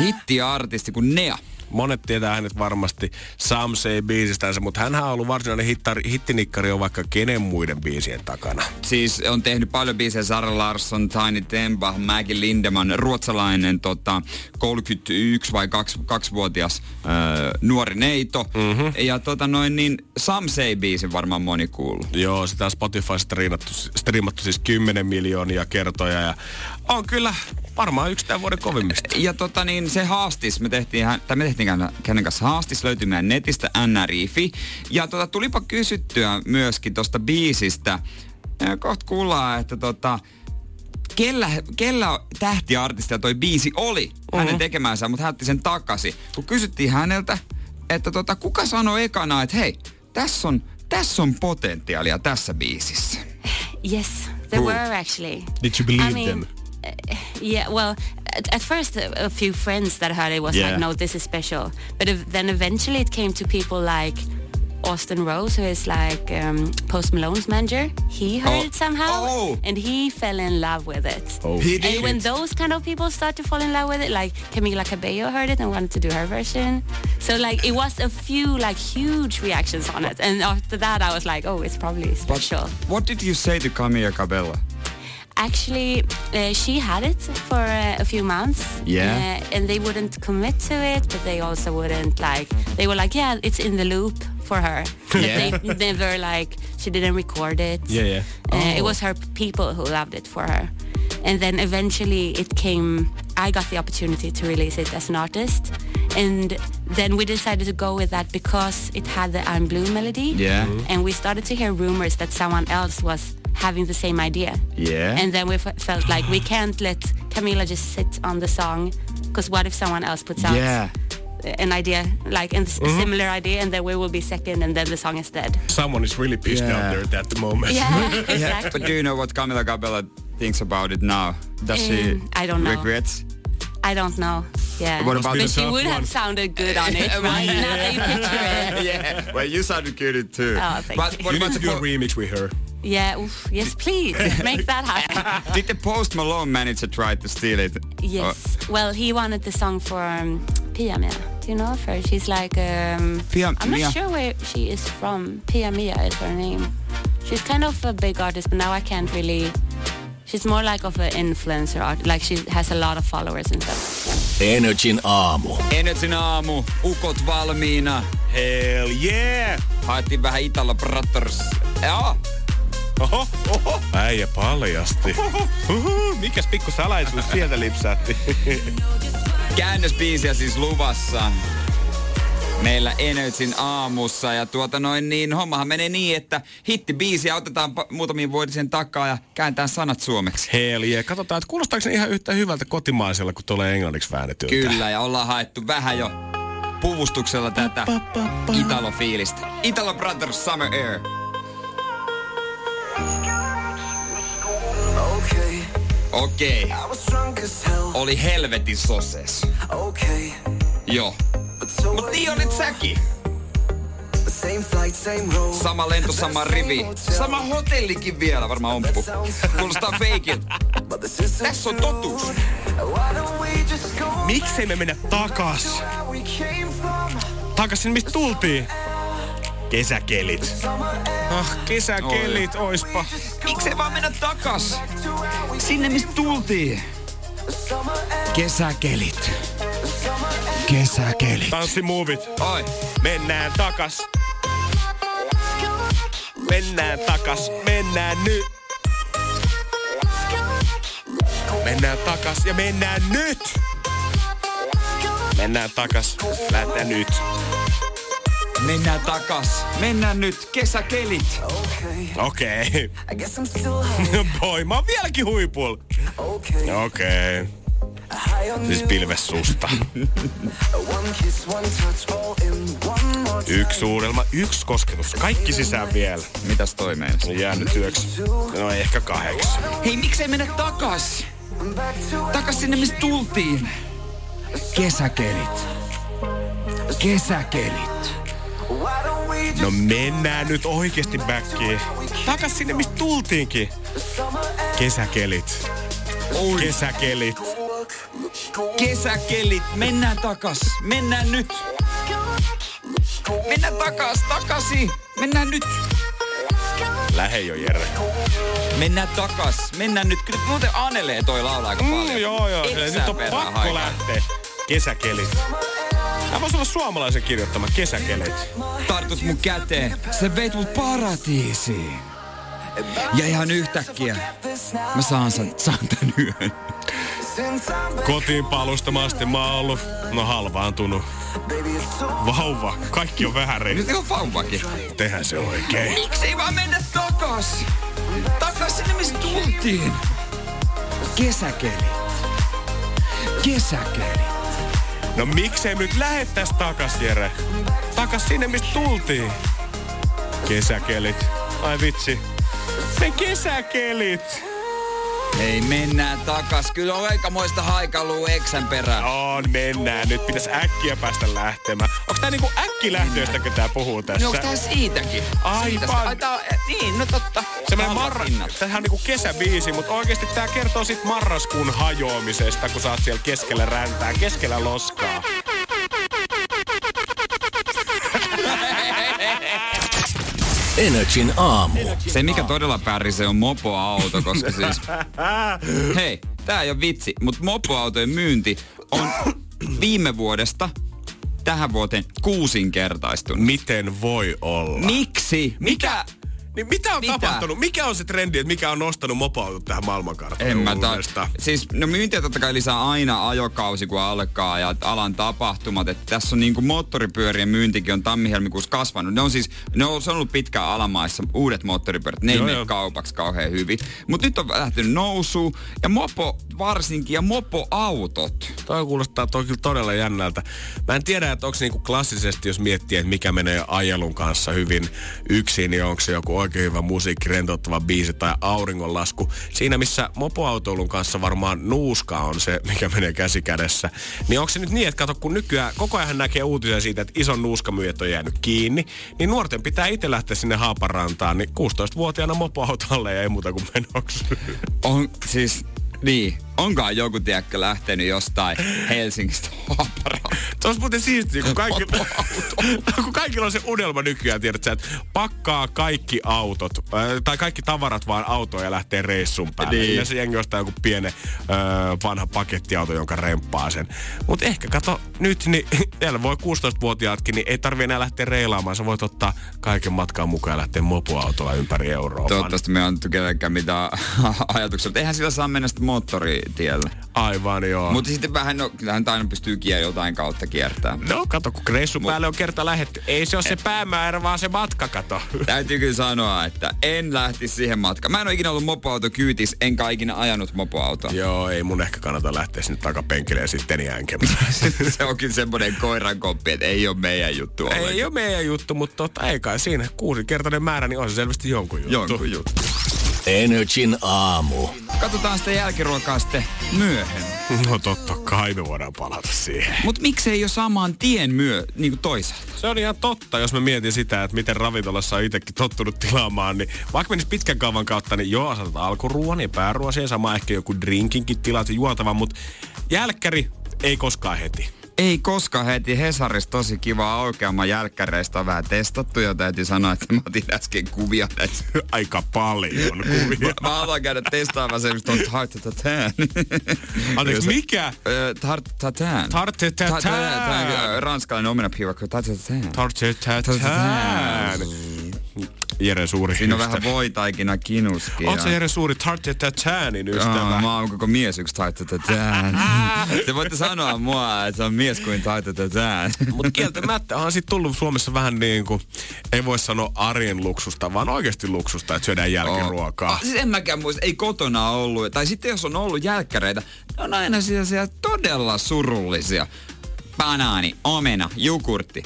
hittiartisti kuin Nea. Monet tietää hänet varmasti Sam Say biisistänsä, mutta hän on ollut varsinainen hittari, hittinikkari on vaikka kenen muiden biisien takana. Siis on tehnyt paljon biisejä Sara Larsson, Tiny Tempa, Maggie Lindemann, ruotsalainen tota, 31 vai 2, vuotias öö, nuori neito. Mm-hmm. Ja tota noin niin Sam Say biisin varmaan moni kuullut. Joo, sitä on Spotify striimattu, striimattu siis 10 miljoonia kertoja ja on kyllä varmaan yksi tämän vuoden kovimmista. Ja tota niin, se haastis, me tehtiin, tai me tehtiin kenen- kanssa haastis, löytyy meidän netistä nrifi. Ja tota, tulipa kysyttyä myöskin tosta biisistä. Ja Kohta kuullaan, että tota, kellä, kellä tähtiartistia toi biisi oli hänen tekemänsä, mutta hän otti sen takaisin. Kun kysyttiin häneltä, että tota, kuka sanoi ekana, että hei, tässä on, tässä on potentiaalia tässä biisissä. Yes, there Who? were actually. Did you believe I mean, them? Uh, yeah, well, at, at first a, a few friends that heard it was Yeah. like, no, this is special. But ev- then eventually it came to people like Austin Rose, who is like um, Post Malone's manager. He heard Oh. it somehow, Oh. and he fell in love with it. Oh. He did. And when those kind of people start to fall in love with it, like Camila Cabello heard it and wanted to do her version. So like it was a few like huge reactions on it, and after that I was like, oh, it's probably special. What did you say to Camilla Cabello? Actually, uh, she had it for uh, a few months. Yeah. Uh, and they wouldn't commit to it, but they also wouldn't like. They were like, yeah, it's in the loop for her. [laughs] But Yeah. they [laughs] never like. She didn't record it. Yeah, yeah. Uh, It Oh. was her people who loved it for her. And then eventually it came. I got the opportunity to release it as an artist. And then we decided to go with that because it had the I'm Blue melody. Yeah. Mhm. And we started to hear rumors that someone else was having the same idea. Yeah. And then we f- felt like we can't let Camila just sit on the song because what if someone else puts out Yeah. an idea, like a similar idea, and then we will be second and then the song is dead. Someone is really pissed Yeah. out there at the moment. Yeah, [laughs] [laughs] Yeah, exactly. but do you know what Camila Cabello thinks about it now? Does she Um, I don't know. regrets? I don't know. Yeah. What about but she would one? have sounded good on it, [laughs] right? now that you picture it. yeah, well, you sounded good too. Oh, thank but you. what You about need to the do a remix with her. Yeah, oof, yes, please. [laughs] Make that happen. Did the Post Malone manager try to steal it? Yes. Well, he wanted the song for um, Pia Mia. Do you know of her? She's like, um, Pia I'm Mia. not sure where she is from. Pia Mia is her name. She's kind of a big artist, but now I can't really. She's more like of an influencer art. Like she has a lot of followers and stuff. Energin aamu. Energin aamu, ukot valmiina. Hell yeah! Haettiin vähän Italo Brothers. Joo, Oho, oho. Äijä paljasti. Mikäs pikku salaisuus sieltä lipsaatti? käännösbiisiä siis luvassa. Meillä Energin aamussa ja tuota noin niin, hommahan menee niin, että hittibiisiä otetaan pa- muutamien vuotisen takaa ja kääntää sanat suomeksi. Hell yeah. Katsotaan, että kuulostaako se ihan yhtä hyvältä kotimaisella, kun tulee englanniksi väännetyltä. Kyllä, ja ollaan haettu vähän jo puvustuksella tätä Italo-fiilistä. Italo Brothers Summer Air. Okay, Okei, hell. oli helvetin soses. Okay, Joo. Mut niin säkin. Flight, same road. Sama lento, sama rivi. Sama hotellikin vielä, varmaan omppu. Kuulostaa is Tässä on totuus. Miksei me mennä takas? Takas sinne, mistä tultiin. Kesäkelit. Ah, kesäkelit, oispa. Miksei vaan mennä takas? Sinne mistä tultiin. Kesäkelit. Kesäkelit. Tanssimuovit. Oi. Mennään takas. Mennään takas. Mennään nyt. Mennään takas ja mennään nyt. Mennään takas. Lähdetään nyt. Mennään takas. Mennään nyt. Kesäkelit. Okei. Okay. High. [laughs] Boy, mä oon vieläkin huipulla. Okay. Okei. Okay. On Siis you. pilves susta. [laughs] One kiss, one touch, all in one more time. Yksi suudelma, yksi kosketus. Kaikki sisään vielä. Mitäs toi? On jäänyt yöksi. No ehkä kahdeksi. Hei, miksei mennä takas? Takas sinne, mistä tultiin. Kesäkelit. Kesäkelit. No mennään nyt oikeesti backiin. Takas sinne, mistä tultiinkin. Kesäkelit. Kesäkelit. Kesäkelit. Mennään takas. Mennään nyt. Mennään takas. Takasi. Mennään nyt. Lähe jo, Jere. Mennään takas. Mennään nyt. Kyllä muuten anelee toi laulaa aika paljon. Mm, joo, joo. Nyt on pakko haikaa. lähteä. Kesäkelit. Tämä voisi olla suomalaisen kirjoittama kesäkelit. Tartut mun käteen. Sä veit mut paratiisiin. Ja ihan yhtäkkiä mä saan, san, saan tän yön. Kotiin palusta asti mä oon ollut, no halvaantunut. Vauva, kaikki on vähän Nyt on vauvakin. Tehdään se oikein. Miksei vaan mennä takas? Takas sinne, mistä tultiin. Kesäkelit. Kesäkelit. No miksei nyt lähettäis takas, Jere? Takas sinne, mistä tultiin. Kesäkelit. Ai vitsi. Ne kesäkelit. Ei mennään takas. Kyllä on aikamoista haikaluu eksän perään. On, mennään. Nyt pitäisi äkkiä päästä lähtemään. Onks tää niinku äkkilähtöistä, kun tää puhuu tässä? No onks tää siitäkin? Aivan. Siitä. Ai, tää eh, niin, no totta. Semmoinen marra... Tämähän on niinku kesäbiisi, mutta oikeasti tää kertoo sit marraskuun hajoamisesta, kun sä oot siellä keskellä räntää, keskellä loskaa. Energin aamu. Se, mikä todella pärjää, on mopoauto, koska siis... [laughs] Hei, tää ei ole vitsi, mutta mopoautojen myynti on viime vuodesta tähän vuoteen kuusinkertaistunut. Miten voi olla? Miksi? Mikä? Niin mitä on Mitä? tapahtunut? Mikä on se trendi, että mikä on nostanut mopoautot tähän maailmankarttaan En mä ta-? Siis, no myyntiä totta kai lisää aina ajokausi, kun alkaa ja alan tapahtumat. Et tässä on niinku moottoripyörien myyntikin on tammi-helmikuussa kasvanut. Ne on siis, ne on, se on ollut pitkään alamaissa, uudet moottoripyörät. Ne ei Joo, mene joo. kaupaksi kauhean hyvin. Mutta nyt on lähtenyt nousuun ja mopo varsinkin ja mopoautot. Toi kuulostaa toi kyllä todella jännältä. Mä en tiedä, että onko niinku klassisesti, jos miettii, että mikä menee ajelun kanssa hyvin yksin, niin onko se joku oikein hyvä musiikki, rentouttava biisi tai auringonlasku. Siinä, missä mopoautoilun kanssa varmaan nuuska on se, mikä menee käsi kädessä. Niin onko se nyt niin, että kato, kun nykyään koko ajan näkee uutisia siitä, että ison nuuskamyyjät on jäänyt kiinni, niin nuorten pitää itse lähteä sinne Haaparantaan, niin 16-vuotiaana mopoautolle ja ei muuta kuin menoksi. On siis, niin, onkaan joku, tiedäkö, lähtenyt jostain Helsingistä [laughs] Haaparaan. Se olisi muuten siistiä, kun, kaikki, [laughs] kun kaikilla on se unelma nykyään, tiedät sä, että pakkaa kaikki autot, äh, tai kaikki tavarat vaan autoon ja lähtee reissun päälle. Niin. Niin. se jengi ostaa joku pienen äh, vanha pakettiauto, jonka remppaa sen. Mutta ehkä kato nyt, niin [laughs] siellä voi 16-vuotiaatkin, niin ei tarvi enää lähteä reilaamaan. Sä voit ottaa kaiken matkaan mukaan ja lähteä mopoautolla ympäri Euroopan. Toivottavasti me on kenellekään mitään ajatuksia. Eihän sillä saa mennä sitten moottoritiellä. Aivan joo. Mutta sitten vähän, no kyllähän aina pystyy kiel jotain kautta kiertämään. No kato, kun reissun päälle on kerta lähetty. Ei se ole se päämäärä, vaan se matka, kato. Täytyy kyllä sanoa, että en lähtisi siihen matkaan. Mä en ole ikinä ollut mopoauto kyytis, enkä ikinä ajanut mopoautoa. Joo, ei mun ehkä kannata lähteä sinne takapenkille ja sitten jänkemään. [laughs] se on kyllä semmoinen koiran koppi, että ei ole meidän juttu ollenkaan. ei ole meidän juttu, mutta tota, ei kai siinä. Kuusinkertainen määrä, niin on se selvästi jonkun juttu. Jonkun juttu. Energin aamu. Katsotaan sitä jälkiruokaa sitten myöhemmin. No totta kai me voidaan palata siihen. Mutta miksei jo saman tien myö, niin kuin toisaalta? Se on ihan totta, jos mä mietin sitä, että miten ravintolassa on itsekin tottunut tilaamaan, niin vaikka menisi pitkän kaavan kautta, niin joo, saatat alkuruoan ja pääruoan sama ehkä joku drinkinkin tilat ja juotavan, mutta jälkkäri ei koskaan heti. Ei koskaan heti Hesarissa tosi kiva aukeama jälkkäreistä on vähän testattu ja täytyy sanoa, että mä otin äsken kuvia näistä. [laughs] Aika paljon [laughs] kuvia. mä, mä haluan käydä testaamaan se, mistä on tarte. Anteeksi, mikä? Tarte tatin. Tarte. Ranskalainen omenapiirakka. Tarte tatin. Tarte tatin. Jere suuri Siinä on ystävä. vähän voitaikina kinuskia. Oot sä Jere suuri Tarte Tatanin ystävä? Aa, mä oon koko mies yksi Tarte tatin. [laughs] Te voitte sanoa mua, että se on mies kuin Tarte tatin. Mutta kieltämättä onhan sit tullut Suomessa vähän niin kuin, ei voi sanoa arjen luksusta, vaan oikeasti luksusta, että syödään jälkiruokaa. Oh. Siis en mäkään muista, ei kotona ollut. Tai sitten jos on ollut jälkkäreitä, ne on aina sellaisia todella surullisia. Banaani, omena, jukurtti.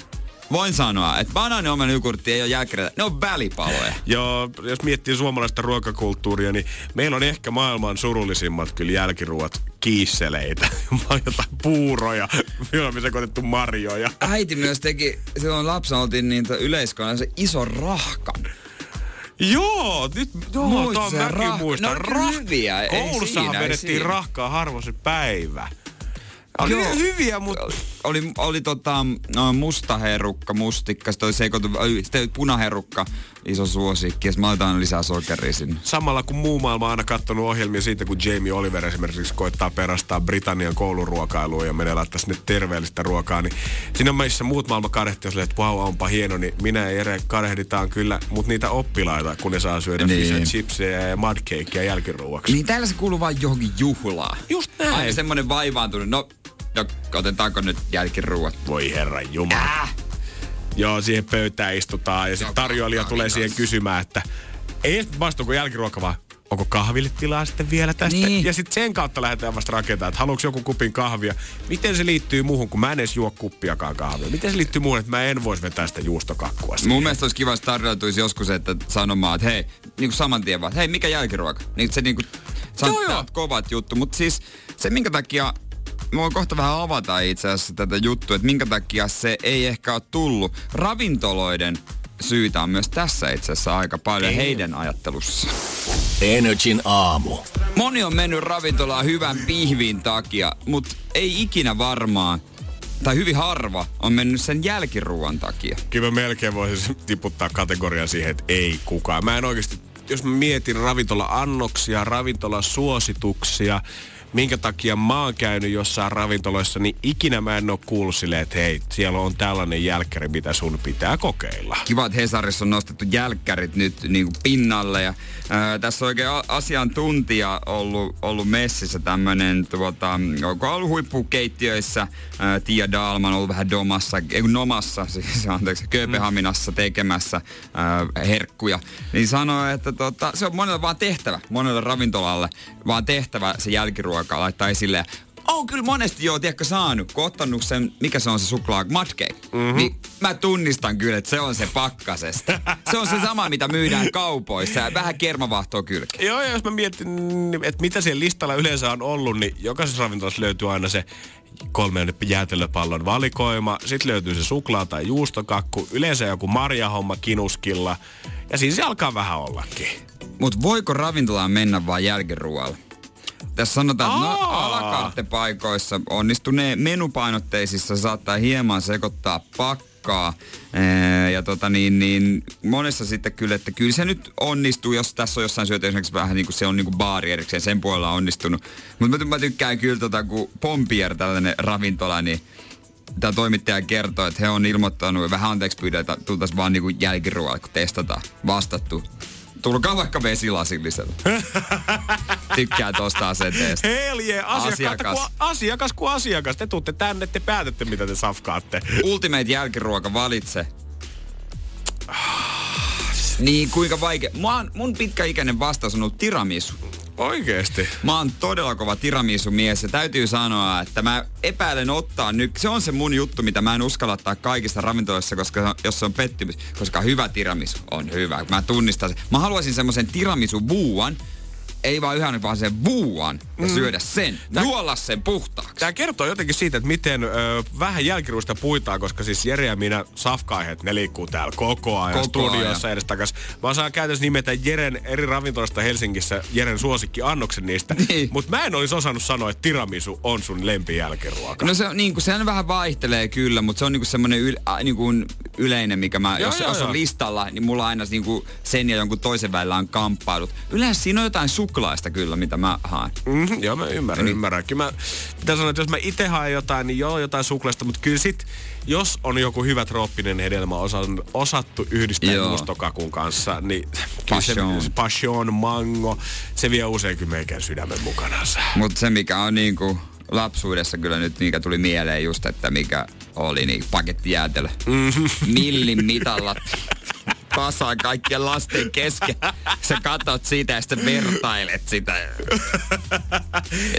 Voin sanoa, että banaani, jukurtti ei ole jälkkäreitä. Ne on välipaloja. Joo, jos miettii suomalaista ruokakulttuuria, niin meillä on ehkä maailman surullisimmat kyllä jälkiruot kiisseleitä. [laughs] jotain puuroja, joilla on sekoitettu marjoja. Äiti myös teki, silloin lapsena oltiin niin yleiskolla, se iso rahkan. Joo, nyt joo, Muistat tuon sä mäkin rah- muistan. on hyviä, ei Koulussahan vedettiin rahkaa harvoin se päivä. Oli Joo. hyviä, mutta... Oli, oli tota, no, musta herukka, mustikka, sitten oli sekoitu, sitten oli punaherukka, iso suosikki, ja mä laitan lisää sokeria sinne. Samalla kun muu maailma on aina kattonut ohjelmia siitä, kun Jamie Oliver esimerkiksi koittaa perastaa Britannian kouluruokailuun ja menee laittaa sinne terveellistä ruokaa, niin siinä on meissä muut maailma kadehti, jos että vau, onpa hieno, niin minä ja Jere kadehditaan kyllä, mutta niitä oppilaita, kun ne saa syödä Niin. chipsejä ja mudcakea jälkiruoaksi. Niin täällä se kuuluu vain johonkin juhlaan. Just näin. Aina semmonen vaivaantunut, no, no otetaanko nyt jälkiruuat? Voi herran jumala. Äh. Joo, siihen pöytään istutaan ja sitten tarjoilija tulee siihen kysymään, että ei edes vastuuko jälkiruoka vaan, onko kahville tilaa sitten vielä tästä? Niin. Ja sitten sen kautta lähdetään vasta rakentamaan, että haluatko joku kupin kahvia. Miten se liittyy muuhun, kun mä en edes juo kuppiakaan kahvia? Miten se liittyy muuhun, että mä en voisi vetää sitä juustokakkua siihen? Mun mielestä olisi kiva, jos tarjoutuisi joskus, että sanomaan, että hei, niin kuin saman tien vaan, että hei, mikä jälkiruoka? Niin se niin kuin, kovat juttu, mutta siis se minkä takia Mä voin kohta vähän avata itse asiassa tätä juttua, että minkä takia se ei ehkä ole tullut. Ravintoloiden syytä on myös tässä itse asiassa aika paljon ei. heidän ajattelussa. Energin aamu. Moni on mennyt ravintolaan hyvän pihvin takia, mutta ei ikinä varmaan, tai hyvin harva, on mennyt sen jälkiruuan takia. Kyllä mä melkein voisin tiputtaa kategoriaa siihen, että ei kukaan. Mä en oikeasti, jos mä mietin ravintola-annoksia, ravintola-suosituksia, minkä takia mä oon käynyt jossain ravintoloissa, niin ikinä mä en oo kuullut silleen, että hei, siellä on tällainen jälkkäri, mitä sun pitää kokeilla. Kiva, että Hesarissa on nostettu jälkkärit nyt niin kuin pinnalle. Ja, ää, tässä on oikein asiantuntija ollut, ollut messissä tämmönen, tuota, joka on ollut huippukeittiöissä. Ää, Tia Dalman on ollut vähän domassa, ei kun nomassa, siis [laughs] anteeksi, Kööpenhaminassa tekemässä ää, herkkuja. Niin sanoi, että tota, se on monelle vaan tehtävä, monelle ravintolalle vaan tehtävä se jälkiruoka laittaa esille. On kyllä monesti joo, tiedätkö, saanut, kun ottanut sen, mikä se on se suklaa, mudcake. Mm-hmm. Niin mä tunnistan kyllä, että se on se pakkasesta. se on se sama, mitä myydään kaupoissa ja vähän kermavahtoa kylkeen. Joo, ja jos mä mietin, että mitä siellä listalla yleensä on ollut, niin jokaisessa ravintolassa löytyy aina se kolmen jäätelöpallon valikoima. Sitten löytyy se suklaa tai juustokakku. Yleensä joku marjahomma kinuskilla. Ja siinä se alkaa vähän ollakin. Mutta voiko ravintolaan mennä vaan jälkiruoalla? Tässä sanotaan, että no, alakarttepaikoissa onnistuneen menupainotteisissa saattaa hieman sekoittaa pakkaa. Ee, ja tota niin, niin monessa sitten kyllä, että kyllä se nyt onnistuu, jos tässä on jossain syöty esimerkiksi vähän niin kuin se on niin kuin baari erikseen, sen puolella on onnistunut. Mutta mä, mä tykkään kyllä tota, kun Pompier, tällainen ravintola, niin tämä toimittaja kertoo, että he on ilmoittanut, vähän anteeksi pyydä, että tultaisiin vaan niinku jälkiruoalla, kun testataan, vastattu. Tulkaa vaikka vesilasillisella. [laughs] Tykkää tosta asenteesta. Helje, asiakas. Asiakas. Kun, asiakas kuin asiakas. Te tuutte tänne, te päätätte mitä te safkaatte. Ultimate jälkiruoka valitse. Niin, kuinka vaikea. Mä oon, mun pitkäikäinen vastaus on ollut tiramisu. Oikeesti? Mä oon todella kova tiramisu-mies ja täytyy sanoa, että mä epäilen ottaa nyt. Se on se mun juttu, mitä mä en uskalla ottaa kaikissa ravintoloissa, koska jos se on pettymys. Koska hyvä tiramisu on hyvä. Mä tunnistan sen. Mä haluaisin semmoisen tiramisu-vuuan, ei vaan yhden, vaan sen vuuan ja Mm. syödä sen. Nuolla sen puhtaaksi. Tämä kertoo jotenkin siitä, että miten ö, vähän jälkiruista puitaan, koska siis Jere ja minä safkaihet, ne liikkuu täällä koko ajan Koko studiossa edes Mä osaan käytännössä nimetä Jeren eri ravintolasta Helsingissä Jeren suosikki annoksen niistä. Niin. Mutta mä en olisi osannut sanoa, että tiramisu on sun lempi jälkiruoka. No se on niinku, sehän vähän vaihtelee kyllä, mutta se on niinku semmoinen yl, äh, niinku yleinen, mikä mä, Joo, jos, joo, jos on joo. listalla, niin mulla aina niinku sen ja jonkun toisen välillä on kamppailut. Yleensä siinä on jotain suklaista kyllä, mitä mä haan. Mm-hmm, joo, mä ymmärrän, niin. ymmärrän. Kyllä mä, sanoa, että jos mä itse haen jotain, niin joo, jotain suklaista, mutta kyllä sit, jos on joku hyvä trooppinen hedelmä osan, osattu yhdistää Joo. juustokakun kanssa, niin Passion. se passion, mango, se vie usein kyllä sydämen mukanansa. Mutta se mikä on niinku lapsuudessa kyllä nyt, mikä tuli mieleen just, että mikä oli, niin pakettijäätelö. Mhm. Millin mitalla kasaan kaikkien lasten kesken. Sä katot siitä ja sitten vertailet sitä.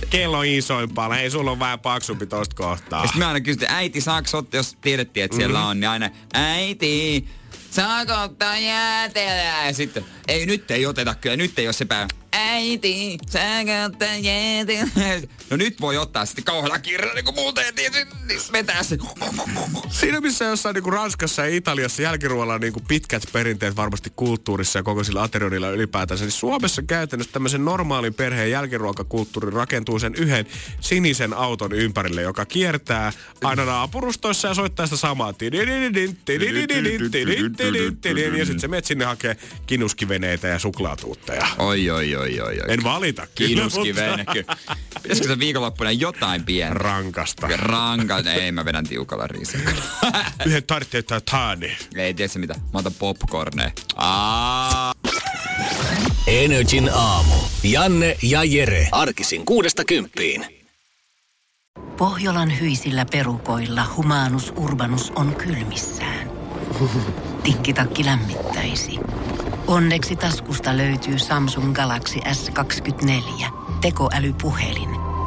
Kello on isoimpaa, hei sulla on vähän paksumpi tosta kohtaa. Ja sitten me aina kysyttiin, äiti, saako ottaa, jos tiedettiin, että siellä Mhm. on, niin aina, äiti, saako ottaa jäätelöä? Ja sitten, ei nyt ei oteta kyllä, nyt ei ole se päivä. Äiti, saako ottaa jäätelöä? No nyt voi ottaa sitten kauhealla kirjalla, niin kuin muuten tiedä, niin vetää se. Siinä missä jossain niin Ranskassa ja Italiassa jälkiruoalla on niin pitkät perinteet varmasti kulttuurissa ja koko sillä aterionilla ylipäätänsä, niin Suomessa käytännössä tämmöisen normaalin perheen jälkiruokakulttuuri rakentuu sen yhden sinisen auton ympärille, joka kiertää aina naapurustoissa ja soittaa sitä samaa. Ja sitten se menet sinne hakee kinuskiveneitä ja suklaatuutteja. Oi, oi, oi, oi, oi. En valita kyllä. Pitäisikö se viikonloppuna jotain pientä? Rankasta. Ranka, ei mä vedän tiukalla riisikalla. [laughs] Yhden tartteita taani. ei tiedä mitä, mä otan popcorneja. Aa. Energin aamu. Janne ja Jere. Arkisin kuudesta kymppiin. Pohjolan hyisillä perukoilla humanus urbanus on kylmissään. Tikkitakki lämmittäisi. Onneksi taskusta löytyy Samsung Galaxy S24 tekoälypuhelin.